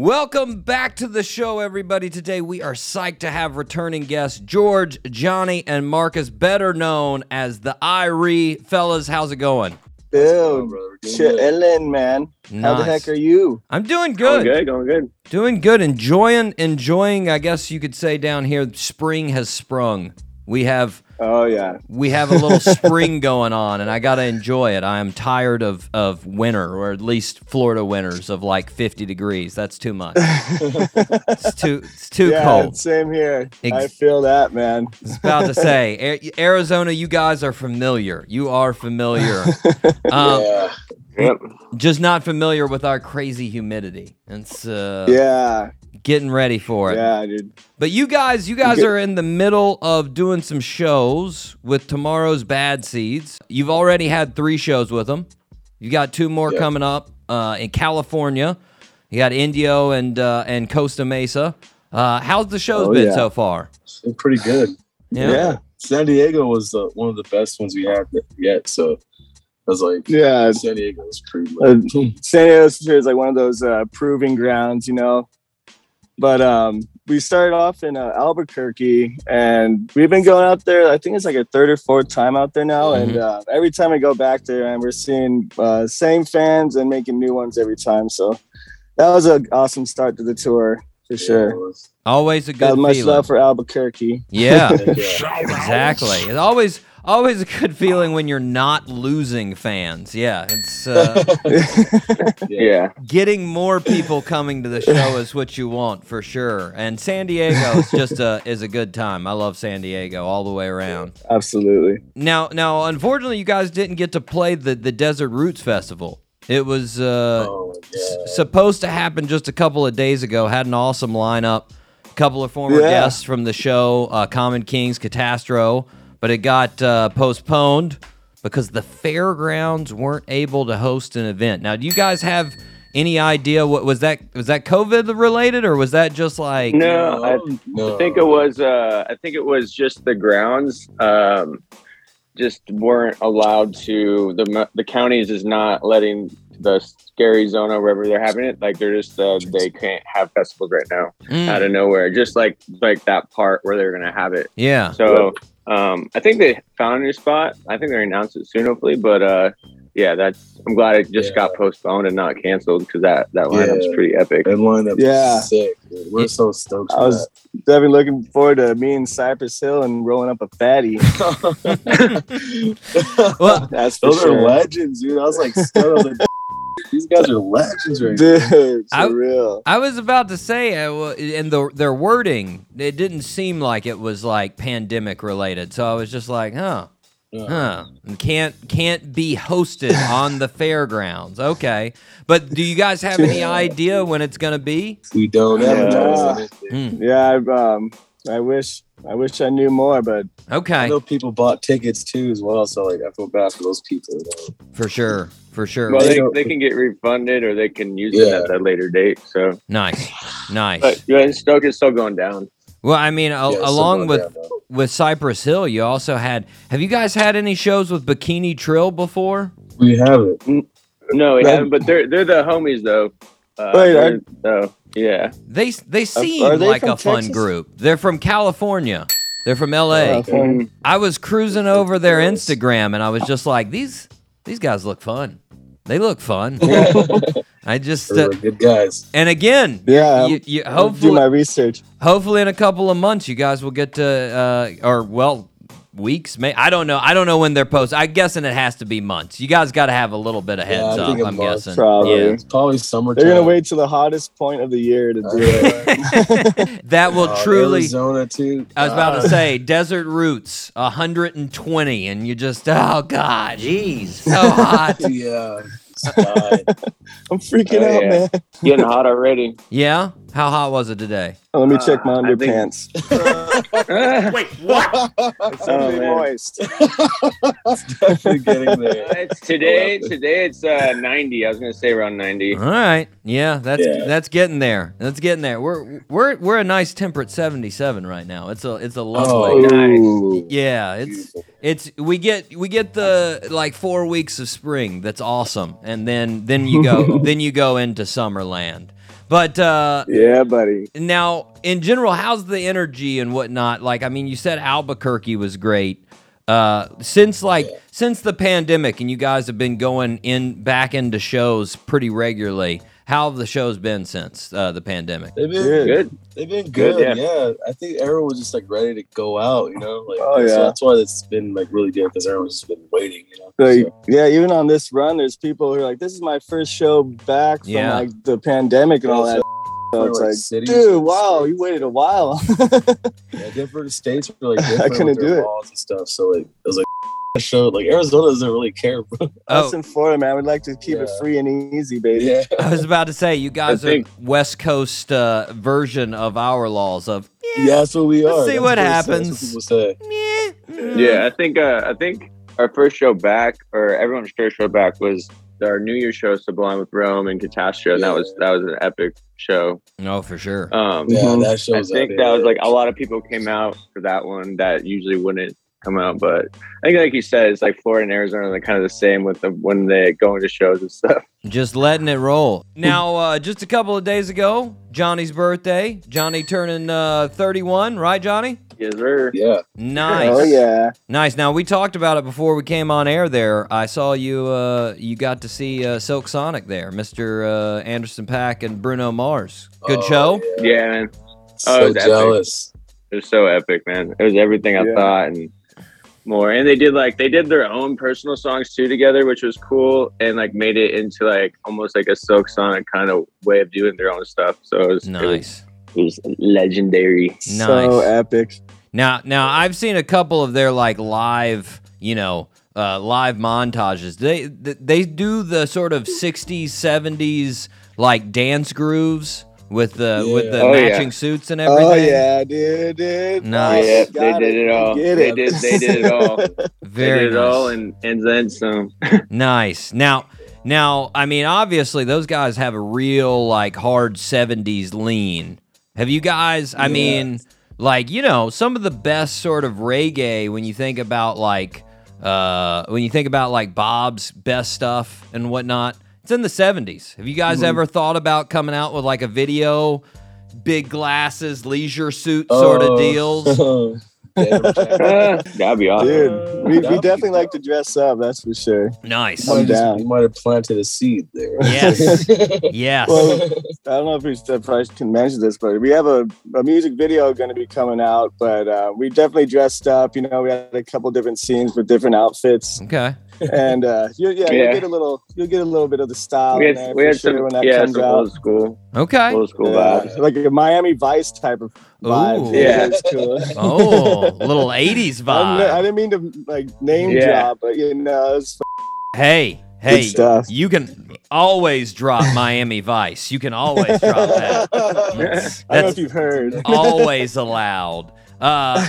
Welcome back to the show, everybody. Today we are psyched to have returning guests George, Johnny, and Marcus, better known as the Irie. Fellas, how's it going? Dude, chillin', man. How the heck are you? I'm doing good. good, going good. Doing good. Enjoying, enjoying. I guess you could say down here, spring has sprung. We have Oh yeah. we have a little spring going on, and I gotta enjoy it. I am tired of of winter, or at least Florida winters of like 50 degrees. That's too much. it's too it's too yeah, cold. same here. Ex- I feel that, man. I was about to say, Arizona, you guys are familiar. You are familiar. Um, yeah. Yep. Just not familiar with our crazy humidity. And so Yeah. getting ready for it. Yeah, dude. But you guys, you guys are in the middle of doing some shows with tomorrow's Bad Seeds. You've already had three shows with them. You got two more Yeah. coming up uh, in California. You got Indio and uh, and Costa Mesa. Uh, how's the shows Oh, been yeah. so far? Been pretty good. Yeah. San Diego was uh, one of the best ones we had yet. So was like, Yeah. San Diego's was pretty. Uh, lit. San Diego is like one of those uh, proving grounds, you know. But um, we started off in uh, Albuquerque, and we've been going out there. I think it's like a third or fourth time out there now. And uh, every time I go back there, and we're seeing uh, same fans and making new ones every time. So that was an awesome start to the tour for sure. Always a Got good much feeling. love for Albuquerque. Yeah, Yeah. exactly. It's always always a good feeling when you're not losing fans. Yeah, it's uh, Yeah. getting more people coming to the show is what you want for sure. And San Diego is just a is a good time. I love San Diego all the way around. Absolutely. Now, now, unfortunately, you guys didn't get to play the the Desert Roots Festival. It was uh, Oh, s- supposed to happen just a couple of days ago. Had an awesome lineup. A couple of former Yeah. guests from the show, uh, Common Kings, Katastro, but it got uh, postponed because the fairgrounds weren't able to host an event. Now, do you guys have any idea what was that? Was that COVID related, or was that just like No, I, I think it was. Uh, I think it was just the grounds. Um, just weren't allowed to. The the counties is not letting the scary zone or wherever they're having it. Like they're just uh, they can't have festivals right now Mm. out of nowhere. Just like like that part where they're gonna have it. Yeah. So um, I think they found a new spot. I think they announced it soon, hopefully. But uh, yeah, that's. I'm glad it just got postponed and not canceled because that that lineup's Yeah. pretty epic. That lineup Yeah. is sick. Dude. We're so stoked. I for was definitely looking forward to me and Cypress Hill and rolling up a fatty. well, That's for Those sure. are legends, dude. I was like, these guys are legends right Dude, for I- real. I was about to say, and the their wording, it didn't seem like it was like pandemic related. So I was just like, huh, huh, and can't can't be hosted on the fairgrounds. Okay, but do you guys have any idea when it's gonna be? We don't Yeah. anything. Yeah, I, um, I wish I wish I knew more, but okay. I Okay, know people bought tickets too as well, so like I feel bad for those people. You for sure, for sure. Well, They they, they can get refunded or they can use it at a later date. So, nice, nice. but yeah, Stoke is still going down. Well, I mean, a- Yeah, along with down, with Cypress Hill, you also had. Have you guys had any shows with Bikini Trill before? we have it. No, we haven't. But they're they're the homies though. Uh, Wait, they're- so yeah, They they seem are they like from a fun Texas? group. They're from California. They're from LA. uh, from- I was cruising over their Instagram and I was just like, these these guys look fun. They look fun. I just uh, good guys. and again, yeah, you, you, I'll do my research. hopefully in a couple of months you guys will get to uh, or well weeks. May I don't know. I don't know when they're posted. I'm guessing it has to be months. You guys got to have a little bit of Yeah, heads I up. think a I'm month, guessing. probably. Yeah. It's probably summertime. They're gonna wait till the hottest point of the year to do it. That will Uh, truly. Arizona too. I was about Uh, to say desert roots, 120, and you just oh god, Jeez. so hot. yeah. it's. I'm freaking Oh, out, yeah. man. getting hot already. Yeah, how hot was it today? Let me check my Uh, I think- underpants. Wait, what? It's Oh, moist. it's definitely getting there. it's today. Today it's uh, 90. I was gonna say around 90. All right, yeah, that's Yeah. that's getting there. That's getting there. We're we're we're a nice temperate 77 right now. It's a it's a lovely. Oh, Ooh. Yeah, it's it's we get we get the like four weeks of spring. That's awesome, and then then you go then you go into Summerland. But uh, Yeah, buddy. now, in general, how's the energy and whatnot? Like, I mean, you said Albuquerque was great. Uh, since like since the pandemic, and you guys have been going in back into shows pretty regularly. How have the shows been since uh, the pandemic? They've been Good. Good. They've been Good, good. yeah. yeah. I think everyone was just like ready to go out. You know, like Oh, so yeah. that's why it's been like really good because everyone's just been waiting. You know, Like, So, yeah, even on this run, there's people who are like, "This is my first show back from Yeah. like the pandemic and all that." So it's like, like, cities dude, wow, stuff. you waited a while. yeah, different states were like I different couldn't with their do it. laws and stuff. So like it was like a show like Arizona doesn't really care, bro. Us Oh. in Florida, man, we'd like to keep it free and easy, baby. yeah. I was about to say you guys think- are West Coast uh, version of our laws of Yeah, that's what we are. see That's what happens. That's what say. Yeah, I think uh, I think our first show back, or everyone's first show back, was our New Year's show, Sublime with Rome and Katastro, and that was that was an epic show. no for sure. Um, Yeah, that I think up, that was like a lot of people came out for that one that usually wouldn't come out, but I think like you said, it's like Florida and Arizona are kind of the same with the when they go into shows and stuff. Just letting it roll. Now, uh, just a couple of days ago, Johnny's birthday. Johnny turning uh, 31, right, Johnny? Yes, sir. Yeah. Nice. Oh yeah. Nice. Now we talked about it before we came on air. There, I saw you. Uh, you got to see uh, Silk Sonic there, Mr. Uh, Anderson .Paak and Bruno Mars. Good Oh, show. Yeah. Yeah, man. So Oh, it was epic. jealous. It was so epic, man. It was everything I Yeah. thought and more. And they did like they did their own personal songs too together, which was cool, and like made it into like almost like a Silk Sonic kind of way of doing their own stuff. So it was it was- Nice. It was, legendary. So epic. Now, now I've seen a couple of their like live, you know, uh, live montages. They they do the sort of '60s, '70s like dance grooves with the with the Yeah. Oh, yeah. matching suits and everything. Oh yeah, dude, dude. Nice. Yeah, Got they did it all. Get They it. did. They did it all. Very they did it nice. all, and and then some. Nice. Now, now, I mean, obviously, those guys have a real like hard '70s lean. Have you guys? I mean, like you know, some of the best sort of reggae when you think about like uh when you think about like Bob's best stuff and whatnot. It's in the '70s. Have you guys Mhm. ever thought about coming out with like a video, big glasses, leisure suit sort of Oh. deals? That'd be awesome. Dude, we, we definitely like to dress up. That's for sure. Nice. I'm You just- down. You might have planted a seed there. Yes. yes. Well, I don't know if we if I can mention this, but we have a, a music video going to be coming out. But uh, we definitely dressed up. You know, we had a couple different scenes with different outfits, okay. And uh, you, yeah, Yeah. you'll get a little, you'll get a little bit of the style. We in there had, we for had sure some, when that yeah, comes some out. old school, Okay. old school Yeah, vibes. like a Miami Vice type of vibe. Ooh. Yeah. Oh, little '80s I didn't- I didn't mean to like name Yeah. drop, but you know, it's Hey, hey, you can always drop Miami Vice. You can always drop that. I don't know That's if you've heard. always allowed. Uh,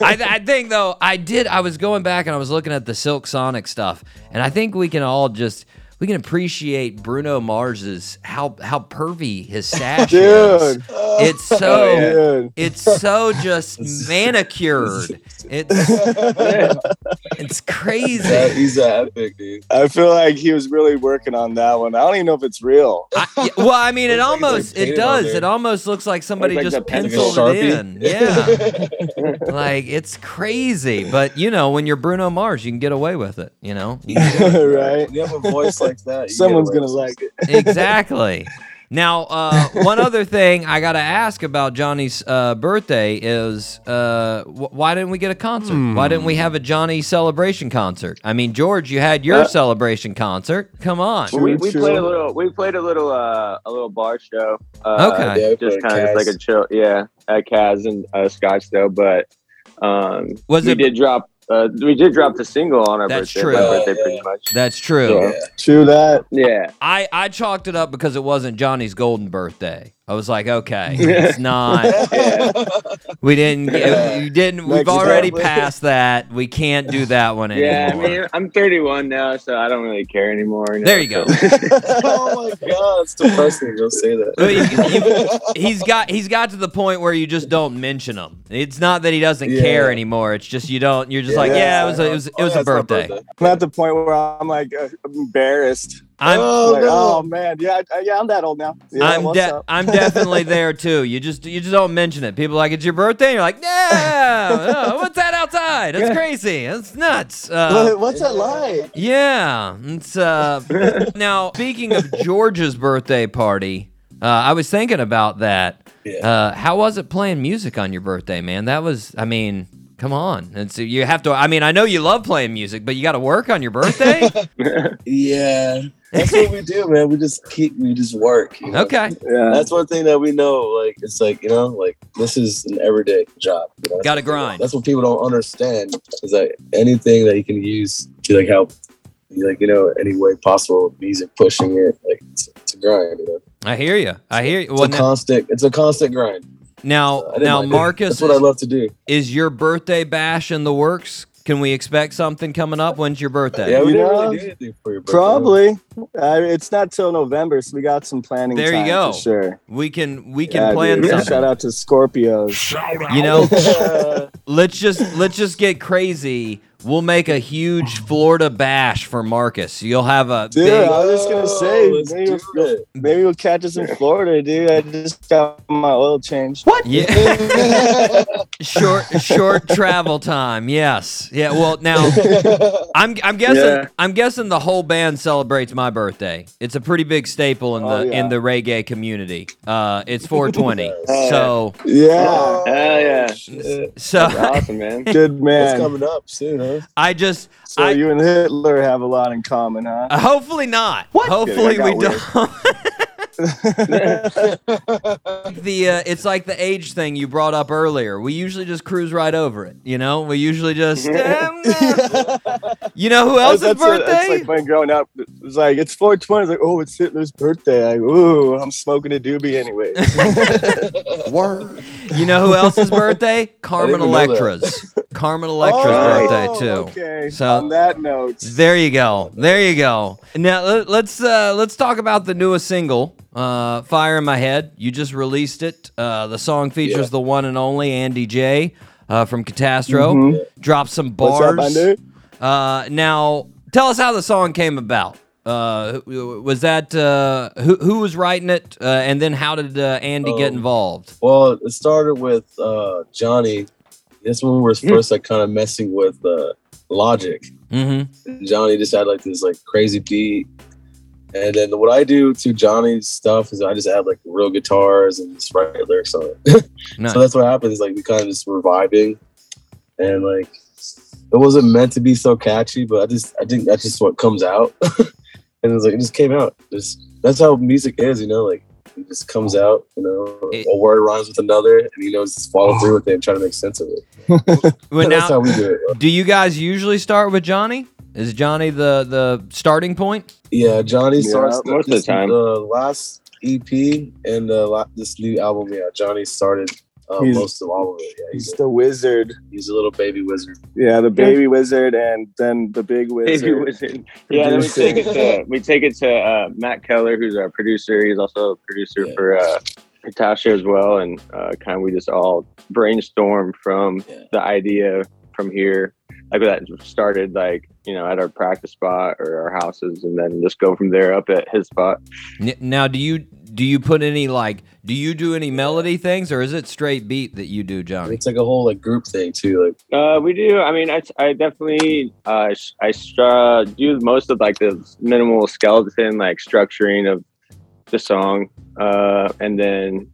I, I think though I did. I was going back and I was looking at the Silk Sonic stuff, and I think we can all just we can appreciate Bruno Mars's how how pervy his stash is. Dude. It's so Dude. it's so just manicured. It's it's That- crazy. he's an epic, dude. I feel like he was really working on that one. I don't even know if it's real. I, well, I mean, it like it's, like, almost it does. It almost looks like somebody like just penciled it in. Yeah, like it's crazy. But you know, when you're Bruno Mars, you can get away with it. You know, You right? You have a voice like that, you Someone's gonna away like it. exactly. Now, uh, one other thing I got to ask about Johnny's uh, birthday is uh, wh- why didn't we get a concert? Why didn't we have a Johnny celebration concert? I mean, George, you had your Uh, celebration concert. Come on. Well, we, we true. played a little. We played a little. Uh, a little bar show. Uh, Okay. Yeah, Just kind of like a chill. Yeah, at Kaz and uh, Scottsdale, but um, Was we it- did drop. Uh, we did drop the single on our That's birthday. true. Birthday, yeah, pretty much. That's true. Yeah. True that. Yeah. I, I chalked it up because it wasn't Johnny's golden birthday. I was like, okay, it's not. We didn't. get- We didn't. We've Next already step. passed that. We can't do that one anymore. Yeah, I mean, I'm 31 now, so I don't really care anymore. know, There you go. oh my god, it's depressing. Don't say that. You- you- he's got he's got to the point where you just don't mention him. It's not that he doesn't Yeah. care anymore. It's just you don't. You're just like, yeah, it was a, it was it Oh, was yeah, a it's my birthday. I'm at the point where I'm like uh, embarrassed. I'm Oh, like, no. oh man, yeah, I- yeah, I'm that old now. Yeah, I'm de- I'm definitely there too. You just you just don't mention it. People are like it's your birthday. And you're like, yeah, oh, what's that outside? That's crazy. That's nuts. Uh, What's that like? Yeah. It's uh now speaking of George's birthday party, uh, I was thinking about that. Yeah. Uh, how was it playing music on your birthday, man? That was I mean, come on. It's you have to I mean, I know you love playing music, but you got to work on your birthday? Yeah, that's what we do, man. We just keep, we just work. you know? okay. Yeah. That's one thing that we know. Like, it's like you know, like this is an everyday job. You know? Gotta grind. That's what people don't understand. Is that anything that you can use to like help, like you know, any way possible, music pushing it, like it's, it's a grind. You know, I hear you. I hear you. it's Well, a now, constant. It's a constant grind. Now, I now mind. Marcus, That's what I love to do. is your birthday bash in the works? Can we expect something coming up? When's your birthday? Yeah, we You didn't know, really do anything for your birthday. Probably. Uh, it's not till November, so we got some planning. There you go. For sure. We can we can Yeah, plan dude. something. Shout out to Scorpios. You know, let's just let's just get crazy. We'll make a huge Florida bash for Marcus. You'll have a Dude, big. I was just gonna say, Oh, maybe, we'll, maybe we'll catch us in Florida, dude. I just got my oil changed. What? Yeah. short short travel time. Yes. Yeah. Well, now I'm I'm guessing Yeah. I'm guessing the whole band celebrates my birthday. It's a pretty big staple in the Oh, yeah. in the reggae community. Uh, it's 420. yeah. so Yeah. Hell yeah. Shit. so awesome, man. Good What's man. coming up soon, huh? I just So I- you and Hitler have a lot in common, huh? uh, hopefully not. What? Hopefully we got don't. the uh, it's like the age thing you brought up earlier. We usually just cruise right over it. You know, we usually just. you know who else's that's, what- birthday? that's like when growing up, it's like it's 420. It's like, oh, it's Hitler's birthday. Like, ooh, I'm smoking a doobie anyway. Word. You know who else's birthday? Carmen even know that. Electra's. Carmen Electra's Oh, birthday too. Okay. So- on that note, There you go. There you go. Now let, let's uh, let's talk about the newest single, uh, "Fire in My Head." You just released it. Uh, the song features Yeah. the one and only Andy J uh, from Katastro. Dropped some what's bars. up? Uh, now, tell us how the song came about. Uh, was that uh, who who was writing it, uh, and then how did uh, Andy get Um, involved? Well, it started with uh, Johnny. This when we were first like kind of messing with uh, Logic. Mm-hmm. Johnny just had like this like crazy beat. And then what I do to Johnny's stuff is I just add like real guitars and just write lyrics on it. Nice. So that's what happens. Like we kind of just reviving, and like it wasn't meant to be so catchy, but I just I think that's just what comes out, and it's like it just came out. Just that's how music is, you know. Like it just comes out, you know. It- a word rhymes with another, and you know just follow through with it and try to make sense of it. Well, that's now- how we do it. do you guys usually start with Johnny? Is Johnny the the starting point? Yeah, Johnny Yeah, starts most of the time. The last EP and the this new album, yeah, Johnny started uh, most of all of it. Yeah, He's he's, the wizard. he's a little baby wizard. Yeah, the baby wizard, and then the big wizard. Baby Wizard. Yeah, then we take it to we take it to uh, Matt Keller, who's our producer. He's also a producer Yeah. for uh, Natasha as well, and uh, kind of we just all brainstorm from Yeah. the idea from here. Like that started like you know at our practice spot or our houses, and then just go from there up at his spot. Now, do you do you put any like do you do any melody things or is it straight beat that you do, John? It's like a whole like group thing too. Like Uh, we do. I mean, I, I definitely uh, I stra- do most of like the minimal skeleton like structuring of the song, uh, and then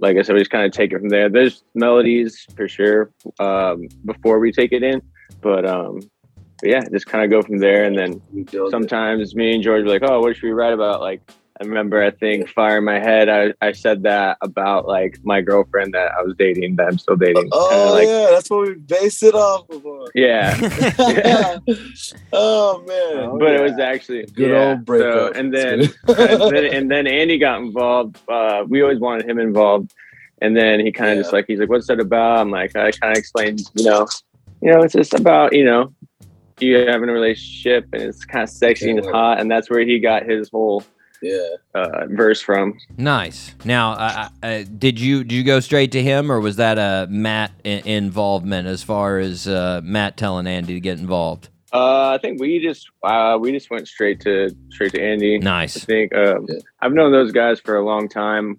like I said, we just kind of take it from there. There's melodies for sure um, before we take it in, but um, but yeah, just kind of go from there, and then we it. sometimes me and George are like, oh, what should we write about? Like, I remember, I think Fire in My Head, I, I said that about like my girlfriend that I was dating, that I'm still dating. Oh like, yeah, that's what we based it off of. on. yeah. oh man, Oh, but it was actually Good yeah. old breakup. So, and then and then and then Andy got involved. Uh, we always wanted him involved, and then he kind of Yeah. just like he's like, "What's that about?" I'm like, I kind of explained, you know, you know, it's just about you know, you having a relationship and it's kind of sexy and it's hot, and that's where he got his whole yeah. uh, verse from. Nice. Now, uh, uh, did you did you go straight to him or was that a Matt I- involvement as far as uh, Matt telling Andy to get involved? Uh, I think we just uh, we just went straight to straight to Andy. Nice. I Nice. think um, Yeah. I've known those guys for a long time,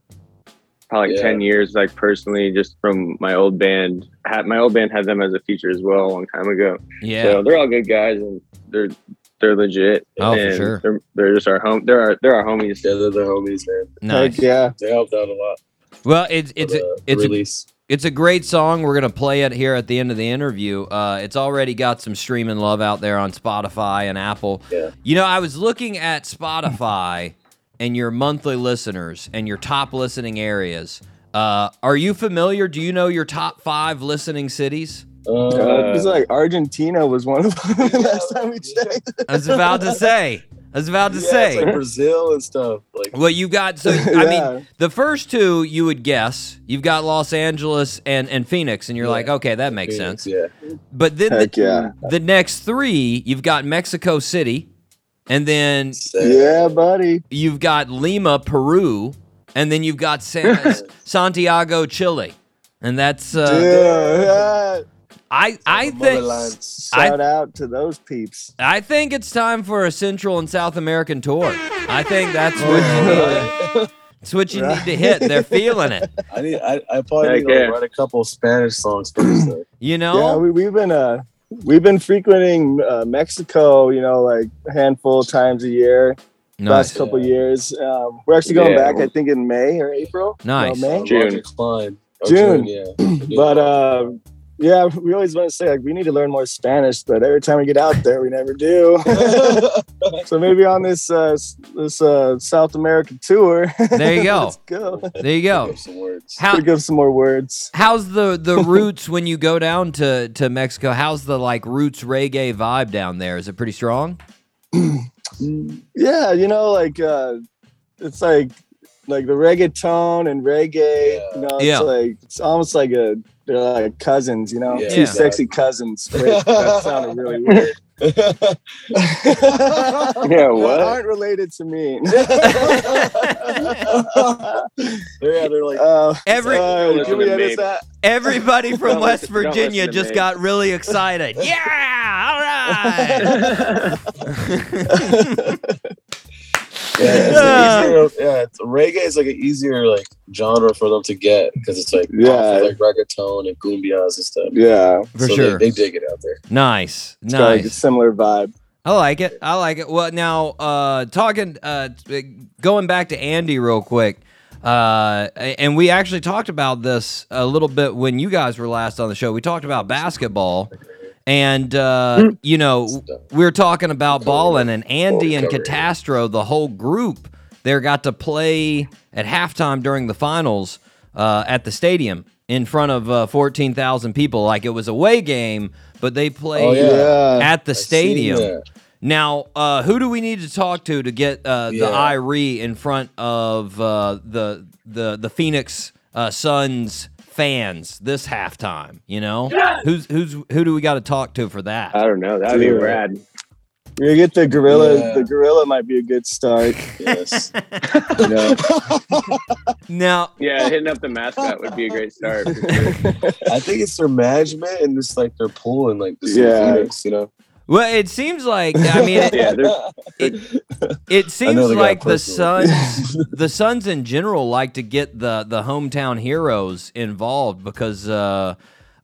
probably Yeah. ten years. Like personally, just from my old band. Had my old band had them as a feature as well a long time ago. Yeah. So they're all good guys and they're they're legit. Oh, for sure. They're, they're just our home. They're our they're our homies. Yeah, they're the homies, man. nice. Heck yeah. They helped out a lot. Well, it's it's for a, the it's a. It's a great song. We're gonna play it here at the end of the interview. Uh, it's already got some streaming love out there on Spotify and Apple. Yeah. You know, I was looking at Spotify and your monthly listeners and your top listening areas. Uh, are you familiar? Do you know your top five listening cities? Uh, Uh, it like Argentina was one of them last time we checked. I was about to say. I was about to yeah, say. it's like Brazil and stuff. Like Well, you got so I Yeah. mean the first two you would guess. You've got Los Angeles and and Phoenix, and you're Yeah. like, okay, that makes Phoenix, sense. Yeah. But then Heck the, yeah. the next three, you've got Mexico City, and then Yeah, buddy. you've got Lima, Peru, and then you've got San, Santiago, Chile, and that's uh, yeah. I I think Motherland. Shout out to those peeps. I think it's time for a Central and South American tour. I think that's what you need. To, that's what you need to hit. They're feeling it. I need. I, I probably Heck need to yeah. write a couple Spanish songs first. though. You Yeah, know. we, we've been uh we've been frequenting uh, Mexico, you know, like a handful of times a year. Nice. last couple years. Um, we're actually going Yeah. back, I think, in May or April. Nice. No, May. June. Roger Klein. Oh, June. yeah. But uh, yeah, we always want to say like we need to learn more Spanish, but every time we get out there, we never do. so maybe on this uh, this uh, South America tour. There you go. Let's go. There you go. Some words. How Pick up some more words. how's the the roots when you go down to to Mexico? How's the like roots reggae vibe down there? Is it pretty strong? Yeah, you know, like uh, it's like like the reggaeton and reggae. You know, it's Yeah. like it's almost like a they're like cousins. You know, Yeah. two Yeah. sexy cousins. Wait, that sounded really weird. Yeah, That what? aren't related to me. Yeah, they're like, Uh, Every uh, can we edit that? everybody from West Virginia just got really excited. Yeah, all right. Yeah, it's easier, yeah, it's, reggae is like an easier like genre for them to get because it's like Yeah. of, like reggaeton and cumbias and stuff. Yeah, For so sure. they, they dig it out there. nice, it's got like a nice. similar vibe. I like it. I like it. Well, now uh, talking, uh, going back to Andy real quick, uh, and we actually talked about this a little bit when you guys were last on the show. We talked about basketball, and uh, you know we are talking about balling, and Andy and Katastro, the whole group there, got to play at halftime during the finals uh, at the stadium in front of uh, fourteen thousand people. Like it was a away game, but they played yeah. at the I stadium. Now, uh, who do we need to talk to to get uh, the Yeah. Irie in front of uh, the the the Phoenix uh, Suns fans this halftime? You know, who's who's who do we got to talk to for that? I don't know. That'd be rad. We're get the gorilla. Yeah. The gorilla might be a good start. Yes. You know? now, Yeah, hitting up the mascot would be a great start. sure. I think it's their management and just like their pool and like the Yeah. Phoenix, you know. Well, it seems like I mean, it, Yeah, it, it seems like the. Suns, the Suns in general, like to get the the hometown heroes involved because uh,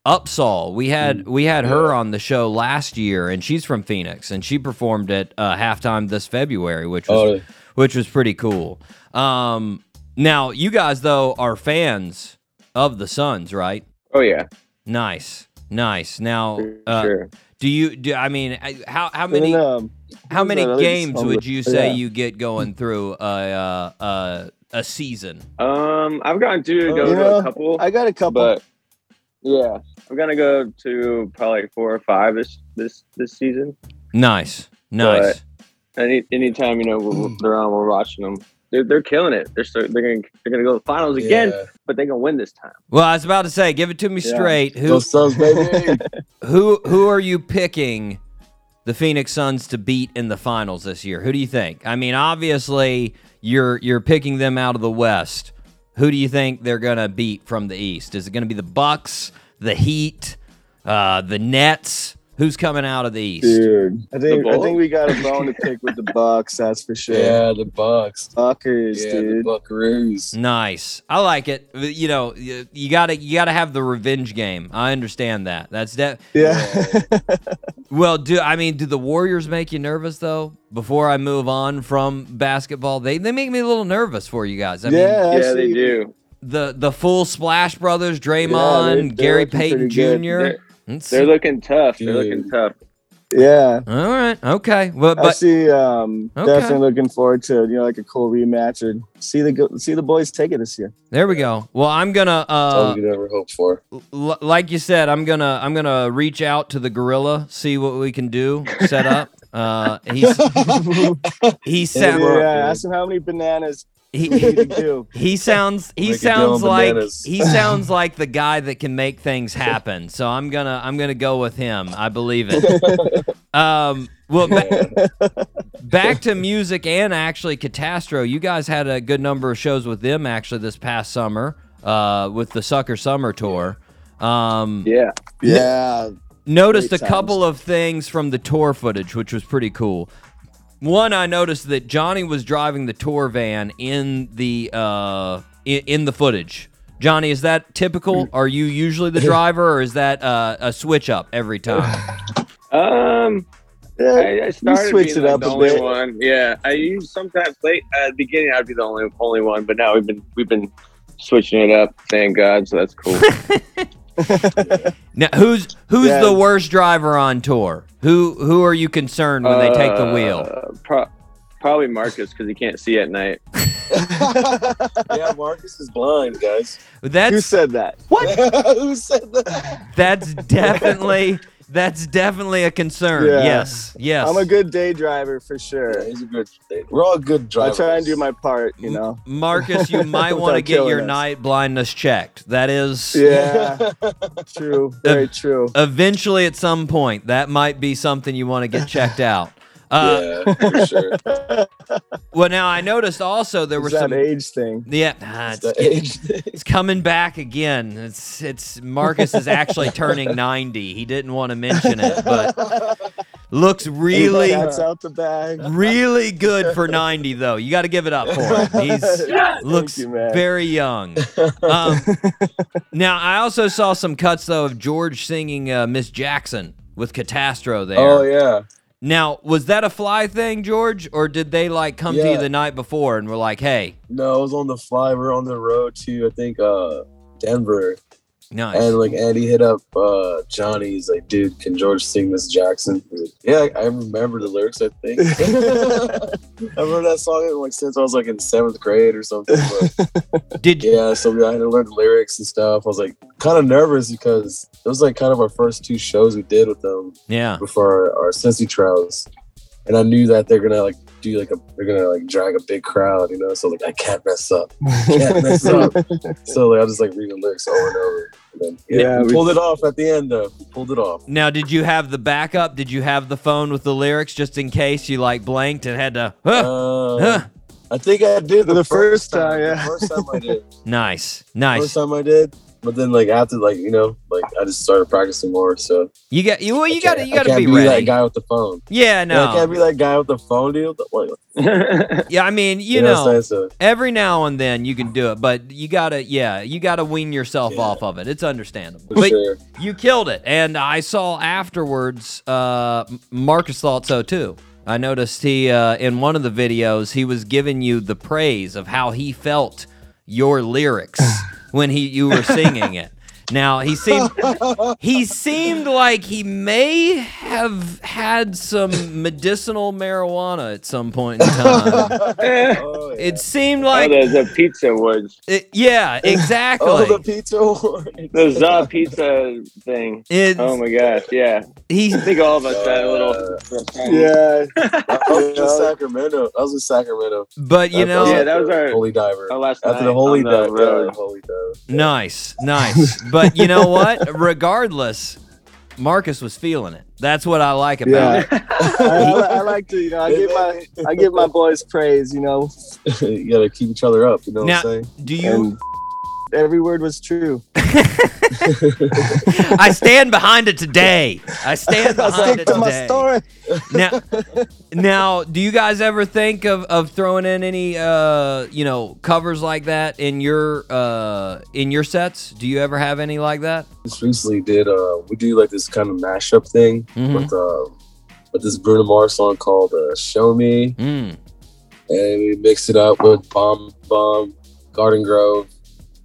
Upsahl, we had we had her on the show last year, and she's from Phoenix, and she performed at uh, halftime this February, which was Oh, which was pretty cool. Um, now, you guys though are fans of the Suns, right? oh yeah, Nice, nice. Now, uh, sure. Do you do? I mean, how how many? then, um, How many games would you say yeah. you get going through a uh, uh, a season? Um, I've gotten to go Uh, to know, a couple, I got a couple. but yeah, I'm gonna go to probably four or five this this this season. Nice, nice. Any anytime you know we're, they're on, we're watching them. They're, they're killing it. They're so, they're gonna they're gonna go to the finals again, Yeah. but they're gonna win this time. well, I was about to say, give it to me Yeah. straight. Who Those Suns, baby. who who are you picking the Phoenix Suns to beat in the finals this year? Who do you think? I mean, obviously you're you're picking them out of the West. Who do you think they're gonna beat from the East? Is it gonna be the Bucks, the Heat, uh, the Nets? Who's coming out of the East? Dude, I think I think we got a bone to pick with the Bucks. That's for sure. yeah, the Bucks. Buckers, Yeah, the dude. Buckaroos. Nice. I like it. You know, you you gotta you gotta have the revenge game. I understand that. That's that. yeah. Well, do I mean do the Warriors make you nervous though? Before I move on from basketball, they they make me a little nervous for you guys. I mean, yeah. yeah, they do. the the full Splash Brothers, Draymond, Yeah, they're- they're Gary looking Payton. Jr. They're- Let's They're see. looking tough. They're Dude. looking tough. Yeah. All right. Okay. Well, I see. Um, Okay. definitely looking forward to you know like a cool rematch or see the go- see the boys take it this year. there we go. Well, I'm gonna That's all uh, we could ever hope for. l- like you said, I'm gonna I'm gonna reach out to the gorilla, see what we can do, set up. Uh, he's he Yeah, sounds ask him how many bananas he, he he sounds he Make sounds like he sounds like the guy that can make things happen. So I'm gonna I'm gonna go with him. I believe it. Um, well, ba- back to music and actually Katastro. You guys had a good number of shows with them actually this past summer. Uh, with the Sucker Summer Tour. Um, Yeah. Yeah. noticed a Great couple of things from the tour footage, which was pretty cool. One, I noticed that Johnny was driving the tour van in the uh, in, in the footage. Johnny, is that typical? Are you usually the driver, or is that uh, a switch up every time? Um, I, I started switch being it like up the a only bit. one. Yeah, I used sometimes late at the beginning. I'd be the only only one, but now we've been we've been switching it up. Thank God, so that's cool. Now, who's who's Yeah. the worst driver on tour? Who who are you concerned when they take the wheel? Uh, pro- probably Marcus because he can't see at night. yeah, Marcus is blind, guys. That's Who said that? What? Who said that? That's definitely that's definitely a concern. Yeah. Yes, yes. I'm a good day driver for sure. he's a good. We're all good drivers. I drivers. try and do my part, you know. Marcus, you might want to get your us. night blindness checked. That is Yeah, true. Very true. eventually at some point that might be something you want to get checked out. Uh, yeah, for sure. Well, now I noticed also there were that some age thing. Yeah, ah, it's, The age. it's coming back again. It's it's Marcus is actually turning 90. He didn't want to mention it, but looks really out the bag. really good for 90 though. You got to give it up for him. He's Thank looks you, very young. Um, now I also saw some cuts though of George singing uh, Miss Jackson with Katastro there. Oh yeah. Now, was that a fly thing, George, or did they like come to you the night before and were like, "Hey, No, I was on the fly. We're on the road to I think uh Denver, nice." and like Andy hit up uh Johnny. He's like, "Dude, can George sing Miss Jackson?" Like, yeah, I remember the lyrics. I think I've heard that song like since I was like in seventh grade or something. But Did yeah, so I had to learn the lyrics and stuff. I was like kind of nervous because it was like kind of our first two shows we did with them yeah. before our, our Cincy trials, and I knew that they're gonna like do like a they're gonna like drag a big crowd, you know. So like I can't mess up, can't mess up. So like I just like read the lyrics over and over. And then, yeah, Yeah, we we- pulled it off at the end though. We pulled it off. Now, did you have the backup? Did you have the phone with the lyrics just in case you like blanked and had to? Huh, Uh, huh. I think I did the, The first first time, The yeah. first time I did. Nice, nice. First time I did. But then like after like you know like I just started practicing more. So You got you. Well, you got to you got to be be ready. that guy with the phone. Yeah, Yeah, I can't no. be that guy with the phone, dude. Yeah, I mean, you know know, So, every now and then you can do it, but you gotta, yeah, you gotta wean yourself Yeah. off of it. It's understandable. for But sure. you killed it, and I saw afterwards. Uh, Marcus thought so too. I noticed he uh, in one of the videos he was giving you the praise of how he felt your lyrics when he you were singing it. Now he seemed he seemed like he may have had some medicinal marijuana at some point in time. Oh, yeah. It seemed oh, like the, the pizza woods, it- yeah, exactly. Oh, the pizza. award. the za pizza thing. It's Oh my gosh, yeah. he I think all of us had a little. Yeah. I was in Sacramento. I was in Sacramento. but you I- I know Yeah, that was the our- holy diver. our last After night the holy on the dive, uh, road. yeah, holy dive. nice, nice. But you know what? Regardless, Marcus was feeling it. That's what I like about Yeah. it. I, I, I like to, you know, I give my I give my boys praise, you know, you gotta keep each other up. You know Now, what I'm saying? do you? and every word was true. I stand behind it today. I stand I behind stick it to my today. story. Now, now, do you guys ever think of, of throwing in any uh you know covers like that in your uh in your sets? Do you ever have any like that? Just recently did uh we do like this kind of mashup thing Mhm. with uh with this Bruno Mars song called uh, "Show Me," Mm, and we mixed it up with Bam Bam, Garden Grove,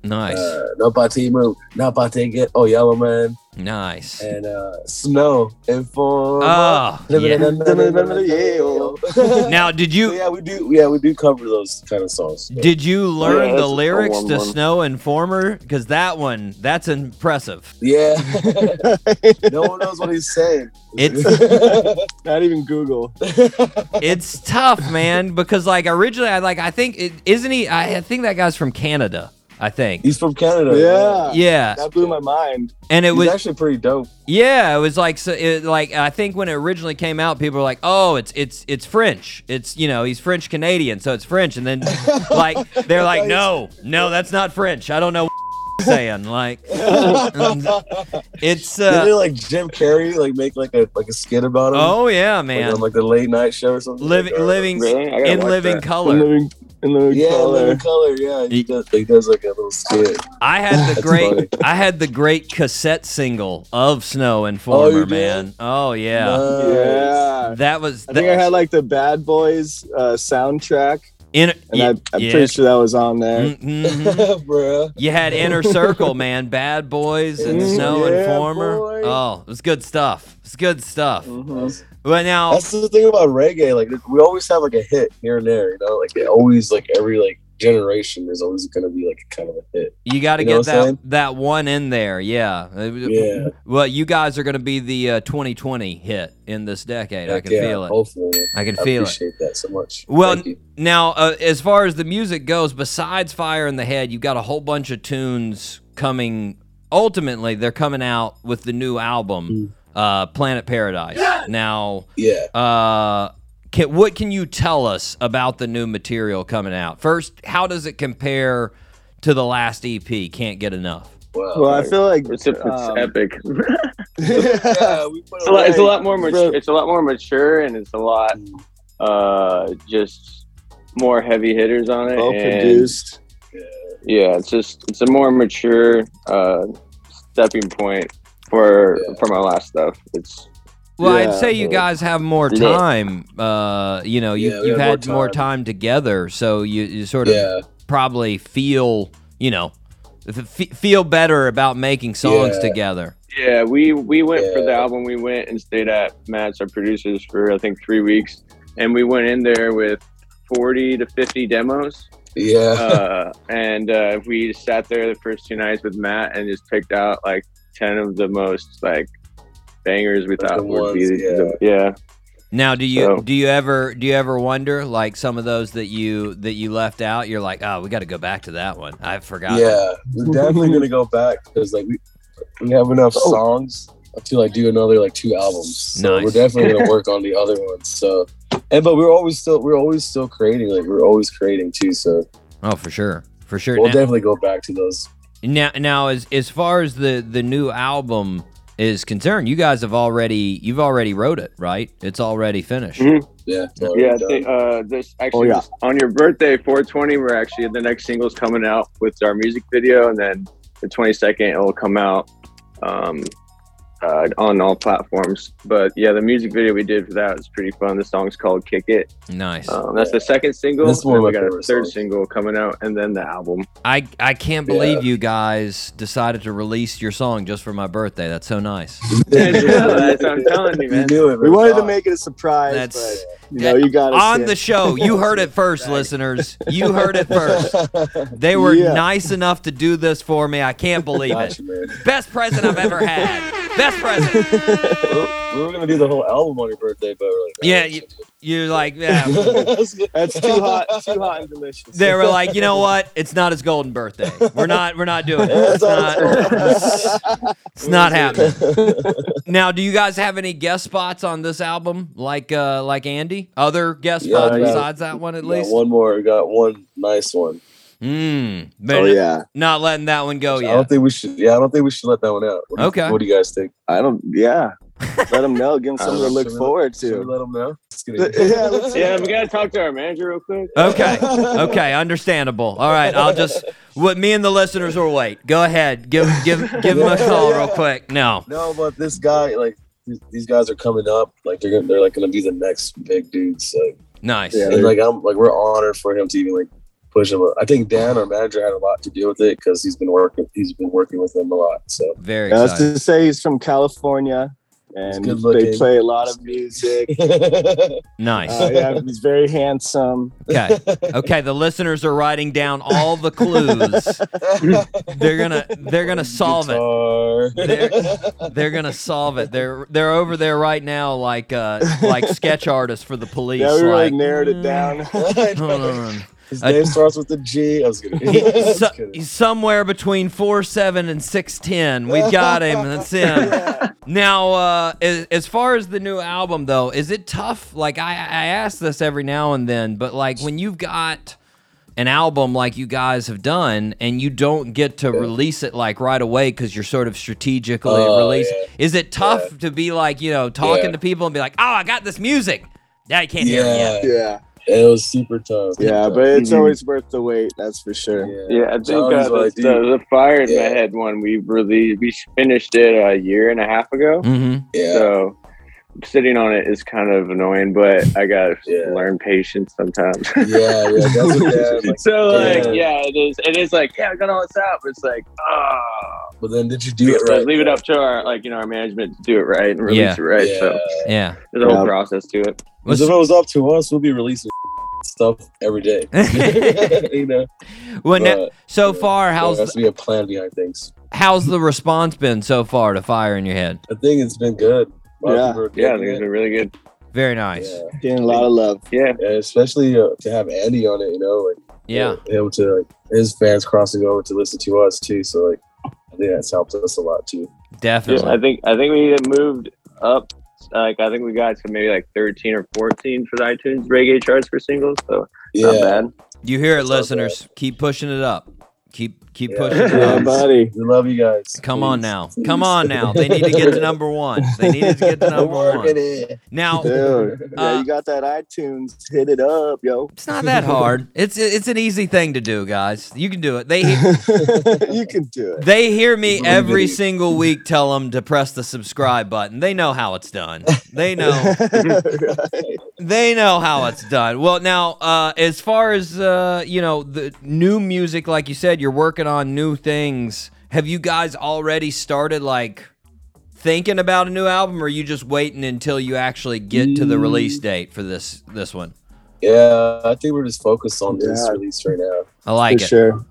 nice, uh, No Patimu, No Get, Oh Yellow Man, nice. and uh, Snow Inform. Oh, yeah. Now, did So, you yeah, we do. Yeah, we do cover those kind of songs. did you learn Yeah, the lyrics warm to one. Snow Informer? Because that one, that's impressive. Yeah, no one knows what he's saying. It's Not even Google. it's tough, man. Because like originally, I like I think it isn't he. I, I think that guy's from Canada. I think. he's from Canada. Yeah. Yeah, That blew my mind. and it he's was actually pretty dope. Yeah, it was like so. It, like I think when it originally came out, people were like, "Oh, it's it's it's French. It's you know he's French Canadian, so it's French." And then like they're like, "No, no, that's not French. I don't know what you're saying." Like it's Didn't uh, they, like Jim Carrey like make like a like a skit about him? oh yeah, Like, man, on like the late night show or something. living Like, living Really? In living that. color. Living, In the Yeah, color. Living Color. Yeah, he does, he does like a little skit. I had the great funny. I had the great cassette single of Snow and Oh, you did? man. Oh yeah. Nice. Yeah. That was I think I had like the Bad Boys uh, soundtrack, in, and yeah, I, I'm yeah. pretty sure that was on there. Mhm. Bruh. You had Inner Circle, man. Bad Boys and Mm, Snow yeah, and Former. boy. Oh, it was good stuff. It's good stuff. Mhm. But now, That's the thing about reggae. Like we always have like a hit here and there. You know, like it always like every like generation is always going to be like kind of a hit. you got to You know get that saying? that one in there. Yeah. Yeah. Well, you guys are going to be the uh, 2020 hit in this decade. I can yeah, feel it. Hopefully, I can feel it. appreciate that so much. Well, now uh, as far as the music goes, besides Fire in the Head, you've got a whole bunch of tunes coming. Ultimately, they're coming out with the new album, uh, Planet Paradise. Now, yeah. uh, can, what can you tell us about the new material coming out? First, how does it compare to the last EP? Can't get enough. Well, Well, I feel like It's, it's um, epic. yeah, we It's a lot, it's a lot more mature. It's a lot more mature, and it's a lot uh, just more heavy hitters on it. well produced. Yeah, it's just it's a more mature uh, stepping point for Yeah. for my last stuff. It's Well, I'd say you guys have more time. Uh, you know, you, yeah, you've have more had more time. time together, so you, you sort of Yeah. probably feel, you know, f- f- feel better about making songs Yeah. together. yeah. We we went for the album. We went and stayed at Matt's, our producers, for I think three weeks, and we went in there with forty to fifty demos. Yeah. uh, and uh, we sat there the first two nights with Matt and just picked out like ten of the most like bangers we thought the would be. ones, The, yeah, Now, do you So- do you ever do you ever wonder like some of those that you that you left out? You're like, oh, we got to go back to that one. I forgot. yeah, we're definitely gonna go back because like we we have enough Oh. songs to like do another like two albums. So Nice. we're definitely gonna work on the other ones. So and but we're always still we're always still creating. Like we're always creating too. So Oh, for sure, for sure. we'll Now- definitely go back to those. Now, now as as far as the the new album is concerned, you guys have already you've already wrote it, right? It's already finished. Mhm. Yeah. it's yeah. I think, uh, this actually yeah. this- on your birthday, 420. We're actually the next single's coming out with our music video, and then the 22nd it will come out um, uh, on all platforms. But yeah, the music video we did for that was pretty fun. The song's called "Kick It." Nice. Um, that's the second single. That's one and of then my we got a third songs. single coming out, and then the album. I I can't believe Yeah. you guys decided to release your song just for my birthday. That's so nice. That's what I'm telling you, We man. knew it. We wanted to make it a surprise, That's- but you know, you got On the show, you heard it first, listeners. You heard it first. They were Yeah. nice enough to do this for me. I can't believe it. Man. Best present I've ever had. Best present. We were gonna do the whole album on your birthday, but we're like, Yeah, you, you're like, yeah. That's too hot, too hot and delicious. They were like, you know what? It's not his golden birthday. We're not. We're not doing it. It's not. It's not happening. Now, do you guys have any guest spots on this album, like uh, like Andy? Other guest Yeah, spots besides that one, at We got least. one more. We got one nice one. Mm, oh yeah, Not letting that one go I yet. don't think we should. Yeah, I don't think we should let that one out. What do you- Okay. What do you guys think? I don't. Yeah, let them know. Give them something to look Should forward should we to. let them know? Let's get Yeah, let's- Yeah, we gotta talk to our manager real quick. Okay. Okay. Understandable. All right. I'll just. What me and the listeners will wait. Go ahead. Give give give him a call real quick. No. No, but this guy, like, these- these guys are coming up. Like, they're gonna, they're like gonna be the next big dudes. So, Nice. Yeah. and like, I'm like, we're honored for him to even like push him. I think Dan, our manager, had a lot to do with it because he's been working. He's been working with them a lot. So, Very I was to say he's from California, and they play a lot of music. Nice. Uh, yeah, he's very handsome. Okay. Okay. The listeners are writing down all the clues. They're gonna they're gonna solve it. it. They're gonna solve it. They're they're over there right now, like uh like sketch artists for the police. Yeah, we really like, narrowed it down. His Uh, name starts with a G. I was kidding. He- so- he's somewhere between four seven and six ten. We've got him. That's him. Now, uh, as, as far as the new album, though, is it tough? Like I, I ask this every now and then, but like when you've got an album like you guys have done and you don't get to release it like right away because you're sort of strategically Oh, releasing, yeah. is it tough to be like you know talking Yeah. to people and be like, oh, I got this music. Yeah, you can't hear it yet. Yeah. Yeah. It was super tough. Yeah, but it's Mhm. always worth the wait. That's for sure. Yeah, I think uh, the, like, the, the Fire in Yeah. the Head one we released, we finished it a year and a half ago. Mm-hmm. Yeah. So sitting on it is kind of annoying, but I gotta Yeah. learn patience sometimes. yeah, yeah. That's what yeah, like, so like, Yeah. yeah. it is. It is like, yeah, I got all this out, but it's like, ah, But then did you do it have to right? leave it up to our like you know our management to do it right and release Yeah. it right. Yeah. So Yeah. there's a whole Yeah. process to it. Because if it was up to us, we'll be releasing stuff every day. you know. Well, now, so yeah, far, there how's has to be a plan behind things. how's the response been so far to Fire in Your Head? I think it's been good. A lot Yeah. people are Yeah, I digging think it's it. really good. Very nice. Yeah. Getting a lot of love. Yeah, Yeah, especially uh, to have Andy on it, you know, like Yeah. able to like his fans crossing over to listen to us too. So like, I think that's helped us a lot too. Definitely. yeah. I think I think we moved up. Like I think we got to maybe like 13 or 14 for the iTunes reggae charts for singles. So not Yeah, bad. You hear it, That's listeners. Keep pushing it up. Keep keep Yeah. pushing it Yeah, buddy. we love you guys. Come on now. please. Come on now. They need to get to number one. They need to get to number Working one. it. Now, Dude, yeah, Uh, you got that iTunes. Hit it up, yo. it's not that hard. It's it's an easy thing to do, guys. You can do it. They you can do it. they hear me Really every good. single week tell them to press the subscribe button. They know how it's done. They know. Right. they know how it's done. Well, now, uh, as far as uh, you know, the new music, like you said, you're working on new things. Have you guys already started like thinking about a new album, or are you just waiting until you actually get to the release Mm. date for this this one? Yeah, I think we're just focused on this Yeah. release right now. I like For it. sure.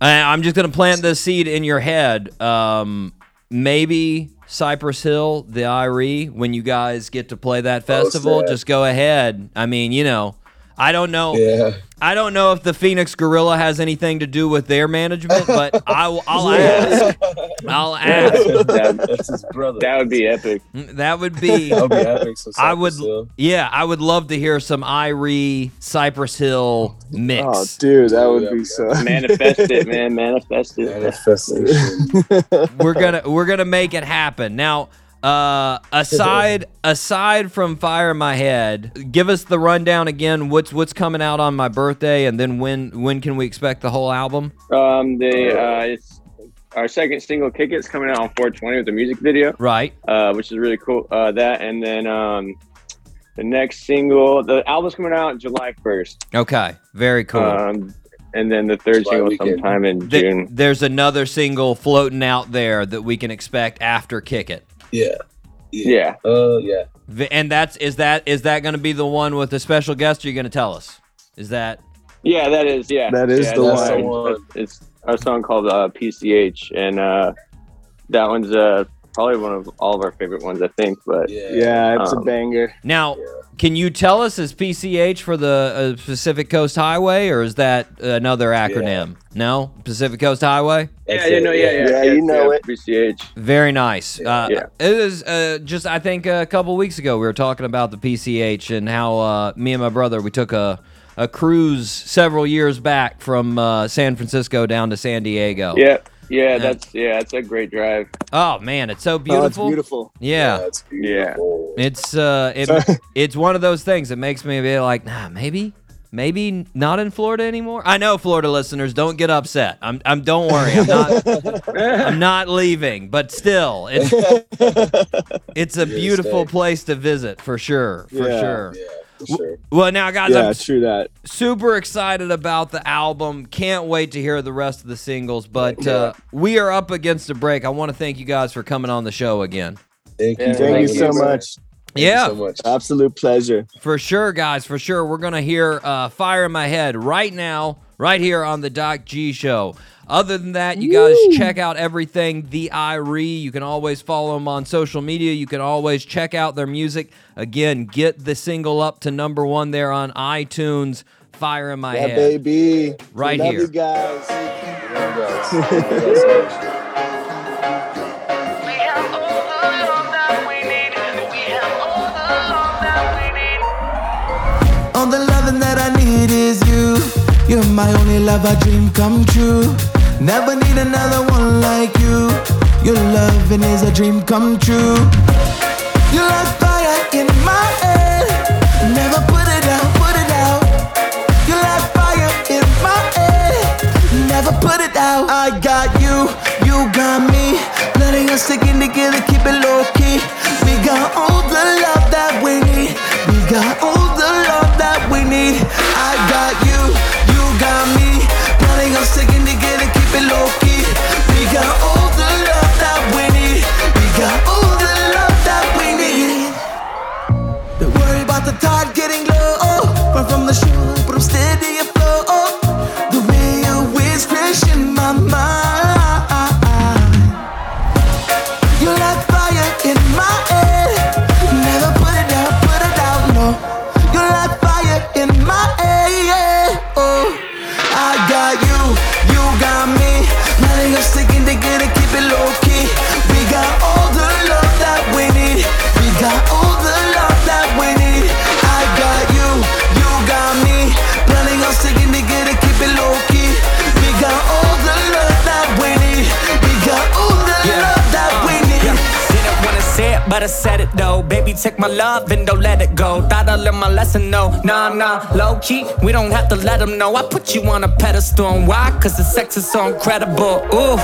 I, I'm just gonna plant this seed in your head. Um, maybe Cypress Hill, the Irie, when you guys get to play that festival, sad. just go ahead. I mean, you know, I don't know. Yeah, I don't know if the Phoenix Gorilla has anything to do with their management, but I will, I'll ask. I'll ask. that, that's his brother. that would be epic. That would be. That would be epic. So I would, Cypress Hill. yeah, I would love to hear some Irie Cypress Hill mix. Oh, dude, that would be so. Manifest it, man. Manifest it. Manifestation. we're gonna we're gonna make it happen now uh aside aside from fire in my head give us the rundown again what's what's coming out on my birthday and then when when can we expect the whole album Um, the uh, it's our second single, "Kick It's" coming out on 420 with a music video, right uh, which is really cool. Uh, that and then um, the next single, the album's coming out July 1st. okay very cool Um, and then the third July single weekend. sometime in Th- June. there's another single floating out there that we can expect after kick it yeah. Yeah. Uh, yeah. And that's is that is that going to be the one with the special guest or you going to tell us is that Yeah, that is. Yeah, That is yeah, the that's one. our- It's our song called uh, PCH, and uh, that one's uh, probably one of all of our favorite ones, I think. But Yeah. Yeah, it's a Um, banger. now can you tell us is pch for the uh, pacific coast highway or is that another acronym no pacific coast highway yeah, yeah, no, yeah, yeah, Yeah, you know it. PCH. Very nice. Uh, Yeah. It was uh, just, I think, a couple weeks ago, we were talking about the PCH and how uh, me and my brother, we took a, a cruise several years back from uh, San Francisco down to San Diego. Yeah, yeah, that's yeah, it's a great drive. Oh, man, it's so Oh, beautiful. it's beautiful. Yeah. That's beautiful. It's uh, it, it's one of those things that makes me be like, nah, maybe, maybe not in Florida anymore. I know Florida listeners don't get upset. I'm, I'm don't worry, I'm not, I'm not leaving. But still, it's it's a Yeah, beautiful stay. place to visit for sure, for Yeah. sure. Yeah, for sure. Well, now guys, Yeah, I'm true that. super excited about the album. Can't wait to hear the rest of the singles. But uh, we are up against a break. I want to thank you guys for coming on the show again. Thank you. Yeah, for Thank you having so much. Thank you Yeah. so much. Absolute pleasure. For sure, guys, for sure. We're going to hear uh, Fire in My Head right now, right here on the Doc G Show. Other than that, you guys check out everything The Irie. You can always follow them on social media. You can always check out their music. Again, get the single up to number one there on iTunes. Fire in My Yeah, Head. baby. Right Love here. you guys. You guys. Thank you guys so much. All of that we need on the loving that I need is you. You're my only love, a dream come true. Never need another one like you. Your loving is a dream come true. You light fire in my head. Never put it out, put it out. You light fire in my head. Never put it out. I got you, you got me. Letting us sticking together, keep it low key. We got on. Take my love and don't let it go. Thought I learned my lesson, no, nah, nah. Low key, we don't have to let them know. I put you on a pedestal, and why? Cause the sex is so incredible. Ooh.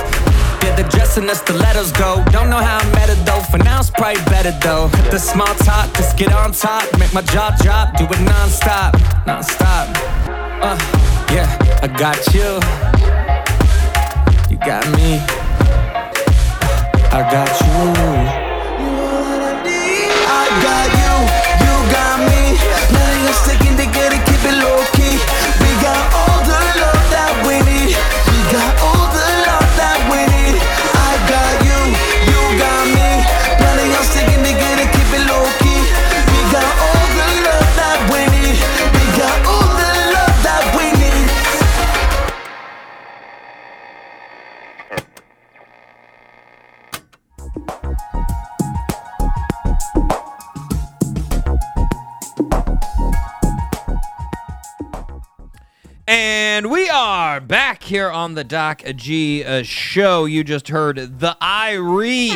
Yeah, the dress and the stilettos go. Don't know how I met it though. For now, it's probably better though. Hit The small talk, just get on top. Make my jaw drop, do it non stop. Non stop. Uh, yeah, I got you. You got me. I got you. Here on the Doc G uh, show. You just heard the Irie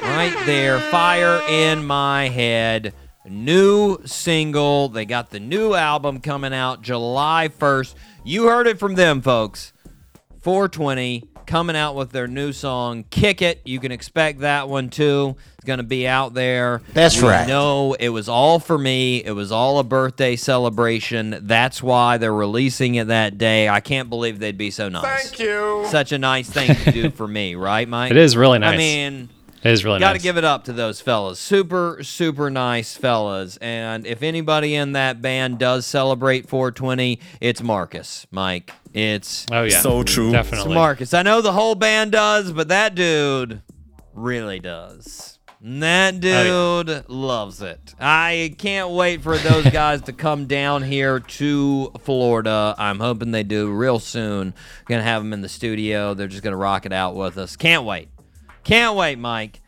right there, Fire in My Head. New single. They got the new album coming out July 1st. You heard it from them, folks. 420 coming out with their new song kick it. You can expect that one too. It's going to be out there. That's We right. No, it was all for me. It was all a birthday celebration. That's why they're releasing it that day. I can't believe they'd be so nice. Thank you. Such a nice thing to do for me right mike? It is really nice. i mean It is really Got to nice. give it up to those fellas. Super, super nice fellas. And if anybody in that band does celebrate 420, it's Marcus, Mike. It's Oh, yeah. So true. It's Definitely. Marcus. I know the whole band does, but that dude really does. And That Oh, dude loves it. I can't wait for those guys to come down here to Florida. I'm hoping they do real soon. Gonna have them in the studio. They're just gonna rock it out with us. Can't wait. Can't wait, Mike.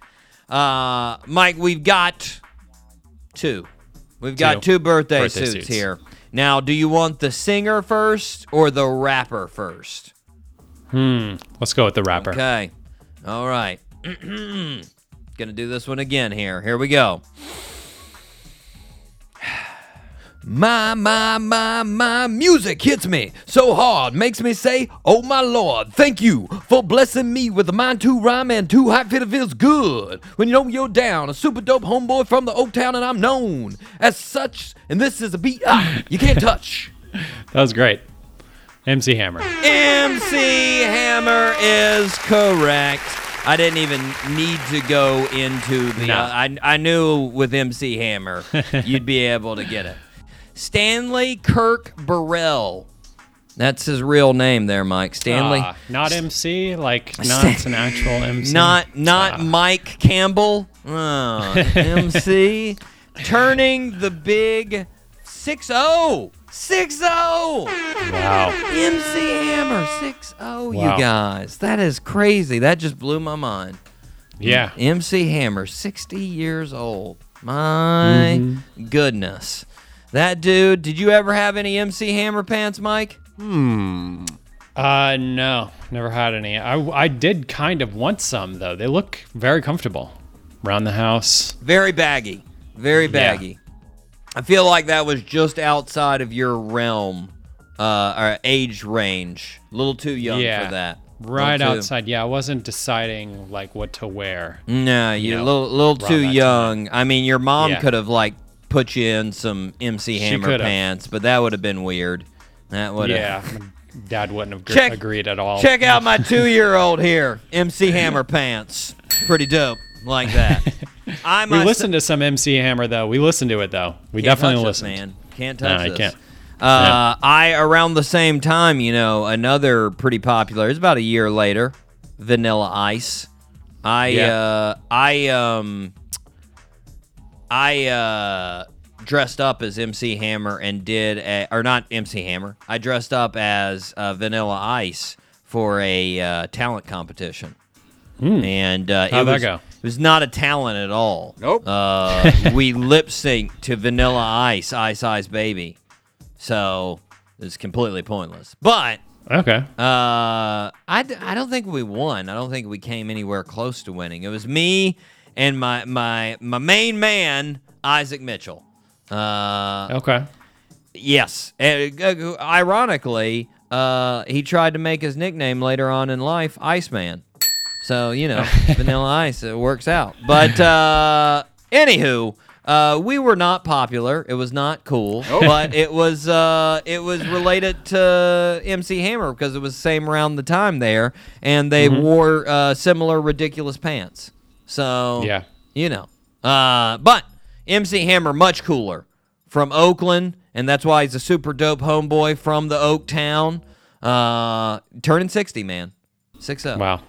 Uh, Mike, we've got two. We've got Two. two birthday, Birthday suits, suits. here. Now, do you want the singer first or the rapper first? Hmm. Let's go with the rapper. Okay. All right. Gonna do this one again here. Here we go. My, my, my, my music hits me so hard, makes me say, Oh my Lord, thank you for blessing me with a mind to rhyme and two hot fit. It feels good when you know you're down. A super dope homeboy from the Oak Town, and I'm known as such. And this is a beat ah, you can't touch. That was great. MC Hammer. MC Hammer is correct. I didn't even need to go into the. No. uh, I I knew with MC Hammer you'd be able to get it. Stanley Kirk Burrell. That's his real name there, Mike. Stanley. Ah, not MC, like not an actual MC. Not not Mike Campbell. Oh, MC turning the big 6-0. 6-0. Wow. MC Hammer 6-0 Wow. you guys. That is crazy. That just blew my mind. Yeah. MC Hammer 60 years old. My Mm-hmm. goodness. That dude, did you ever have any MC Hammer pants, Mike? Hmm. Uh, no, never had any. I, I did kind of want some though. They look very comfortable around the house. Very baggy. Very Yeah. baggy. I feel like that was just outside of your realm uh, or age range. A little too young Yeah. for that. Right too- outside. Yeah, I wasn't deciding like what to wear. No, you you're a little, little too young. I mean, your mom Yeah. could have like put you in some MC Hammer could've. pants, but that would have been weird. That would have. Yeah. Dad wouldn't have gr- Check- agreed at all. Check out my two-year-old here, MC Hammer pants. Pretty dope, like that. I we listened to some MC Hammer though. We listened to it though. We Can't definitely touch listened. This, man. Can't No, touch I can't. Uh, I around the same time, you know, another pretty popular. It's about a year later. Vanilla Ice. I Yeah. uh, I um I uh dressed up as MC Hammer and did a, or not MC Hammer. I dressed up as uh, Vanilla Ice for a uh, talent competition. And uh, Hmm. How'd it that was, go? It was not a talent at all. Nope. Uh, we lip synced to Vanilla Ice, Ice Ice Baby. So it's completely pointless. But Okay. uh, I, I don't think we won. I don't think we came anywhere close to winning. It was me and my my my main man Isaac Mitchell. Uh, Okay. yes. And, uh, ironically, uh, he tried to make his nickname later on in life Iceman. So you know, Vanilla Ice. It works out. But uh, anywho. Uh, we were not popular. It was not cool, but it was uh, it was related to MC Hammer because it was the same around the time there, and they Mm-hmm. wore uh, similar ridiculous pants. So Yeah. you know. Uh, but MC Hammer much cooler from Oakland, and that's why he's a super dope homeboy from the Oak Town. Uh, turning sixty, man, six up. Wow.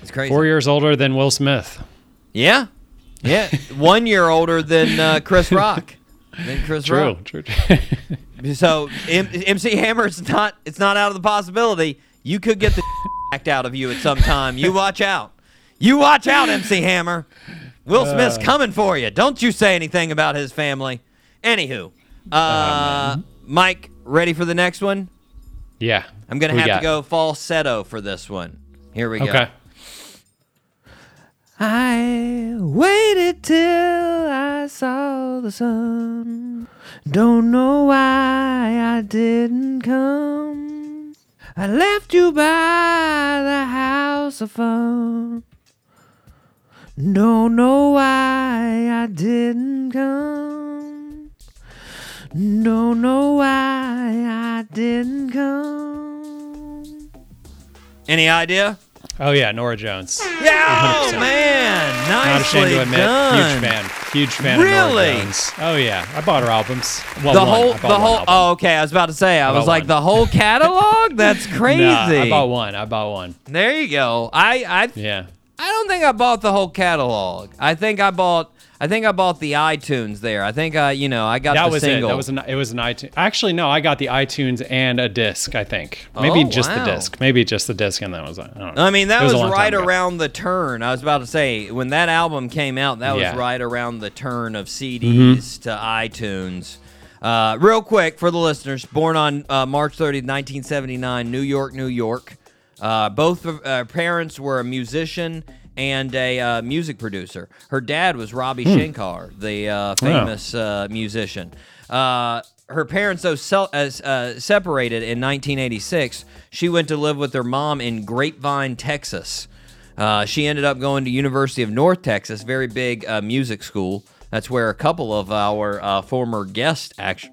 It's crazy. Four years older than Will Smith. Yeah, yeah, one year older than uh, Chris Rock. Than Chris True. Rock. True. True. So M- MC Hammer's not it's not out of the possibility. You could get the act out of you at some time. You watch out. You watch out, MC Hammer. Will Smith's Uh. coming for you. Don't you say anything about his family. Anywho, uh, Mike, ready for the next one? yeah. I'm gonna have got- to go falsetto for this one. Here we go. Okay. I waited till I saw the sun. Don't know why I didn't come. I left you by the house of fun. Don't know why I didn't come. Don't know why I didn't come. Any idea? Oh yeah, Norah Jones. Yeah, oh 100%. man, Not nicely ashamed to admit, done. huge fan, huge fan of Really? Norah Jones. Oh yeah, I bought her albums. Well, the one. whole, the one whole. album. Oh, okay. I was about to say. I, I was like one. the whole catalog. That's crazy. Nah, I bought one. I bought one. There you go. I, I, Yeah. I don't think I bought the whole catalog. I think I bought. I think I bought the iTunes there. I think I, you know, I got that the was single. it. That was an. It was an iTunes. Actually, no. I got the iTunes and a disc. I think maybe Oh, just wow. the disc. Maybe just the disc, and that was. I don't know. I mean, that It was, long right around the turn. I was about to say when that album came out, that Yeah. was right around the turn of CDs to iTunes. Uh, real quick for the listeners, born on uh, March 30th, 1979, New York, New York. Uh, both of- uh, parents were a musician and a uh, music producer. Her dad was Ravi Shankar, the uh, famous uh, musician. Uh, her parents, though, uh, separated in 1986. She went to live with her mom in Grapevine, Texas. Uh, she ended up going to University of North Texas, very big uh, music school. That's where a couple of our uh, former guests act-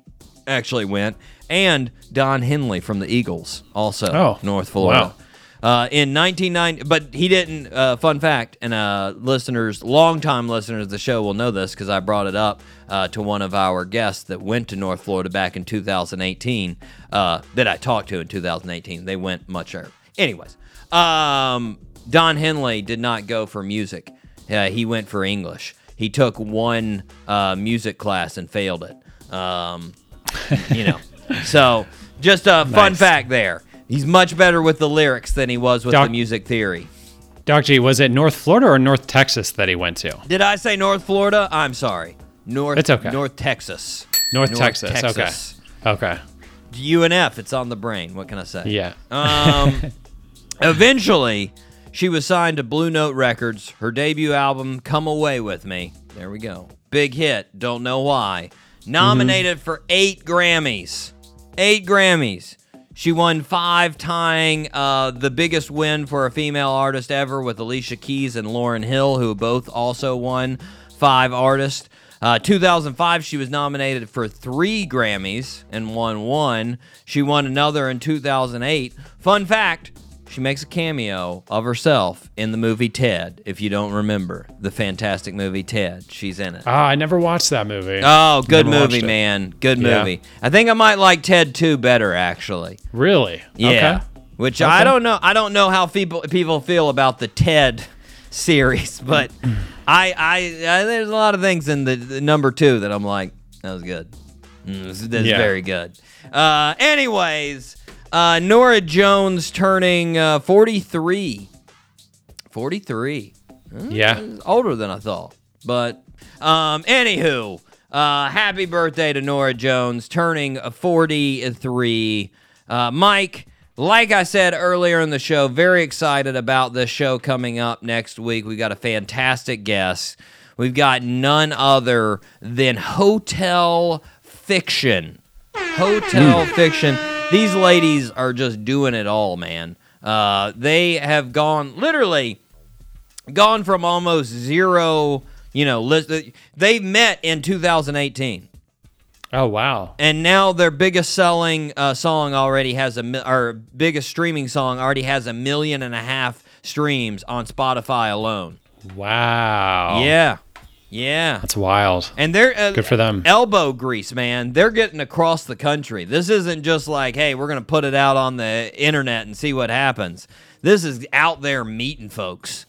actually went, and Don Henley from the Eagles, also Oh, North Florida. wow. Uh, in 1990, but he didn't. Uh, fun fact, and uh, listeners, longtime listeners of the show will know this because I brought it up uh, to one of our guests that went to North Florida back in 2018. Uh, that I talked to in 2018. They went much earlier. Anyways, um, Don Henley did not go for music. Uh, he went for English. He took one uh, music class and failed it. Um, you know, so just a fun Nice. fact there. He's much better with the lyrics than he was with Doc- the music theory. Doc G, was it North Florida or North Texas that he went to? Did I say North Florida? I'm sorry. North. It's okay. North Texas. North, Texas. Okay. Okay. UNF. It's on the brain. What can I say? Yeah. Um, eventually, she was signed to Blue Note Records. Her debut album, "Come Away with Me." There we go. Big hit. Don't know why. Nominated for eight Grammys. eight Grammys. She won five, tying uh, the biggest win for a female artist ever with Alicia Keys and Lauryn Hill, who both also won five artists. Uh, 2005, she was nominated for three Grammys and won one. She won another in 2008. Fun fact she makes a cameo of herself in the movie Ted, if you don't remember the fantastic movie Ted. She's in it. Ah, I never watched that movie. Oh, good Never watched movie, it. man. Good Yeah. movie. I think I might like Ted 2 better, actually. Really? Yeah. Okay. Which Okay. I don't know. I don't know how people people feel about the Ted series, but I, I I there's a lot of things in the, the number two that I'm like that was good. Mm, this is- Yeah. very good. Uh, anyways, uh, Norah Jones turning uh, 43. 43. Hmm, Yeah. older than I thought. But um, anywho, uh, happy birthday to Norah Jones, turning 43. Uh, Mike, like I said earlier in the show, very excited about this show coming up next week. We got a fantastic guest. We've got none other than Hotel Fiction. Hotel Fiction. These ladies are just doing it all, man. Uh, they have gone literally gone from almost zero. You know, list, they met in 2018 Oh wow. and now their biggest selling uh, song already has a or biggest streaming song already has a million and a half streams on Spotify alone. Wow. Yeah, yeah. That's wild. And they're uh, Good for them. Elbow grease, man. They're getting across the country. This isn't just like, hey, we're gonna put it out on the internet and see what happens. This is out there meeting folks,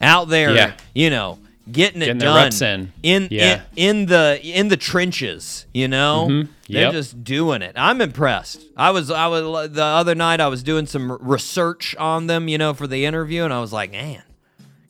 out there, Yeah. you know, getting it Getting done reps in. in, Yeah. in in the in the trenches. You know, Mhm. they're just doing it. I'm impressed. I was I was the other night. I was doing some research on them, you know, for the interview, and I was like, man,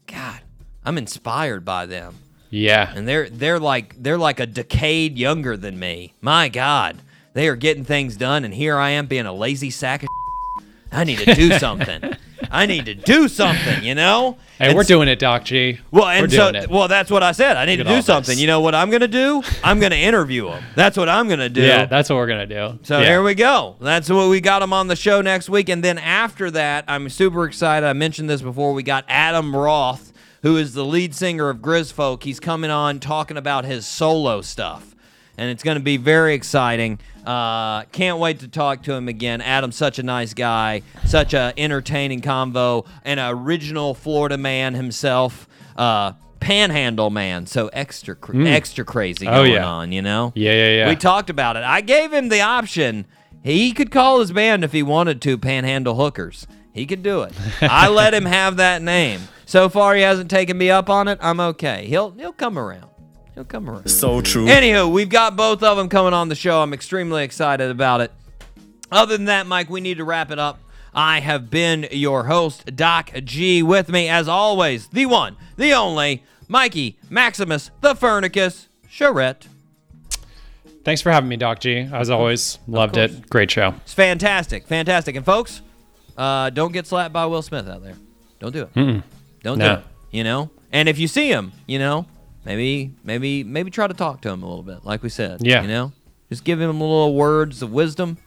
God, I'm inspired by them Yeah. and they're they're like they're like a decade younger than me. My God, they are getting things done, and here I am being a lazy sack of. I need to do something. I need to do something, you know. Hey, And we're doing it, Doc G. well, and we're so doing it. well, that's what I said. I need Look to do something. this. You know what I'm gonna do? I'm gonna interview them. That's what I'm gonna do. Yeah, that's what we're gonna do. So yeah. there we go. That's what we got him on the show next week. And then after that, I'm super excited. I mentioned this before. We got Adam Roth, who is the lead singer of Grizfolk. He's coming on talking about his solo stuff. And it's going to be very exciting. Uh, can't wait to talk to him again. Adam's such a nice guy, such a entertaining convo, and an original Florida man himself, uh, panhandle man. So extra, cr- Mm. extra crazy Oh, going yeah. on, you know? Yeah, yeah, yeah. We talked about it. I gave him the option. He could call his band if he wanted to, Panhandle Hookers. He could do it. I let him have that name. So far, he hasn't taken me up on it. I'm okay. He'll he'll come around. He'll come around. So true. Anywho, we've got both of them coming on the show. I'm extremely excited about it. Other than that, Mike, we need to wrap it up. I have been your host, Doc G. With me, as always, the one, the only, Mikey Maximus, the Furnicus, Charette. Thanks for having me, Doc G. As always, loved it. Great show. It's fantastic, fantastic. And folks, uh, don't get slapped by Will Smith out there. Don't do it. Mm-mm. Don't No. do it. You know. And if you see him, you know, maybe, maybe, maybe try to talk to him a little bit, like we said. Yeah. You know, just give him a little words of wisdom.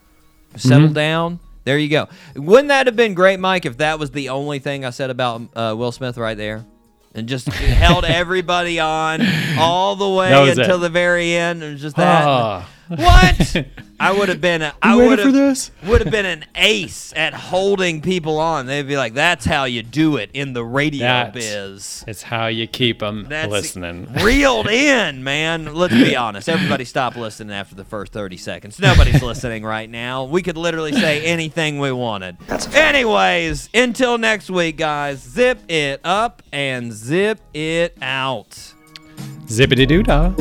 Settle Mhm. down. There you go. Wouldn't that have been great, Mike, if that was the only thing I said about uh, Will Smith right there? And just held everybody on all the way until it. the very end. And just that. Ah. What? I would have been. A, I ready would for have. this? Would have been an ace at holding people on. They'd be like, "That's how you do it in the radio That's- biz." It's how you keep them That's listening. Reeled in, man. Let's be honest. Everybody stop listening after the first 30 seconds. Nobody's listening right now. We could literally say anything we wanted. That's Anyways, until next week, guys, zip it up and zip it out. Zippity doo dah.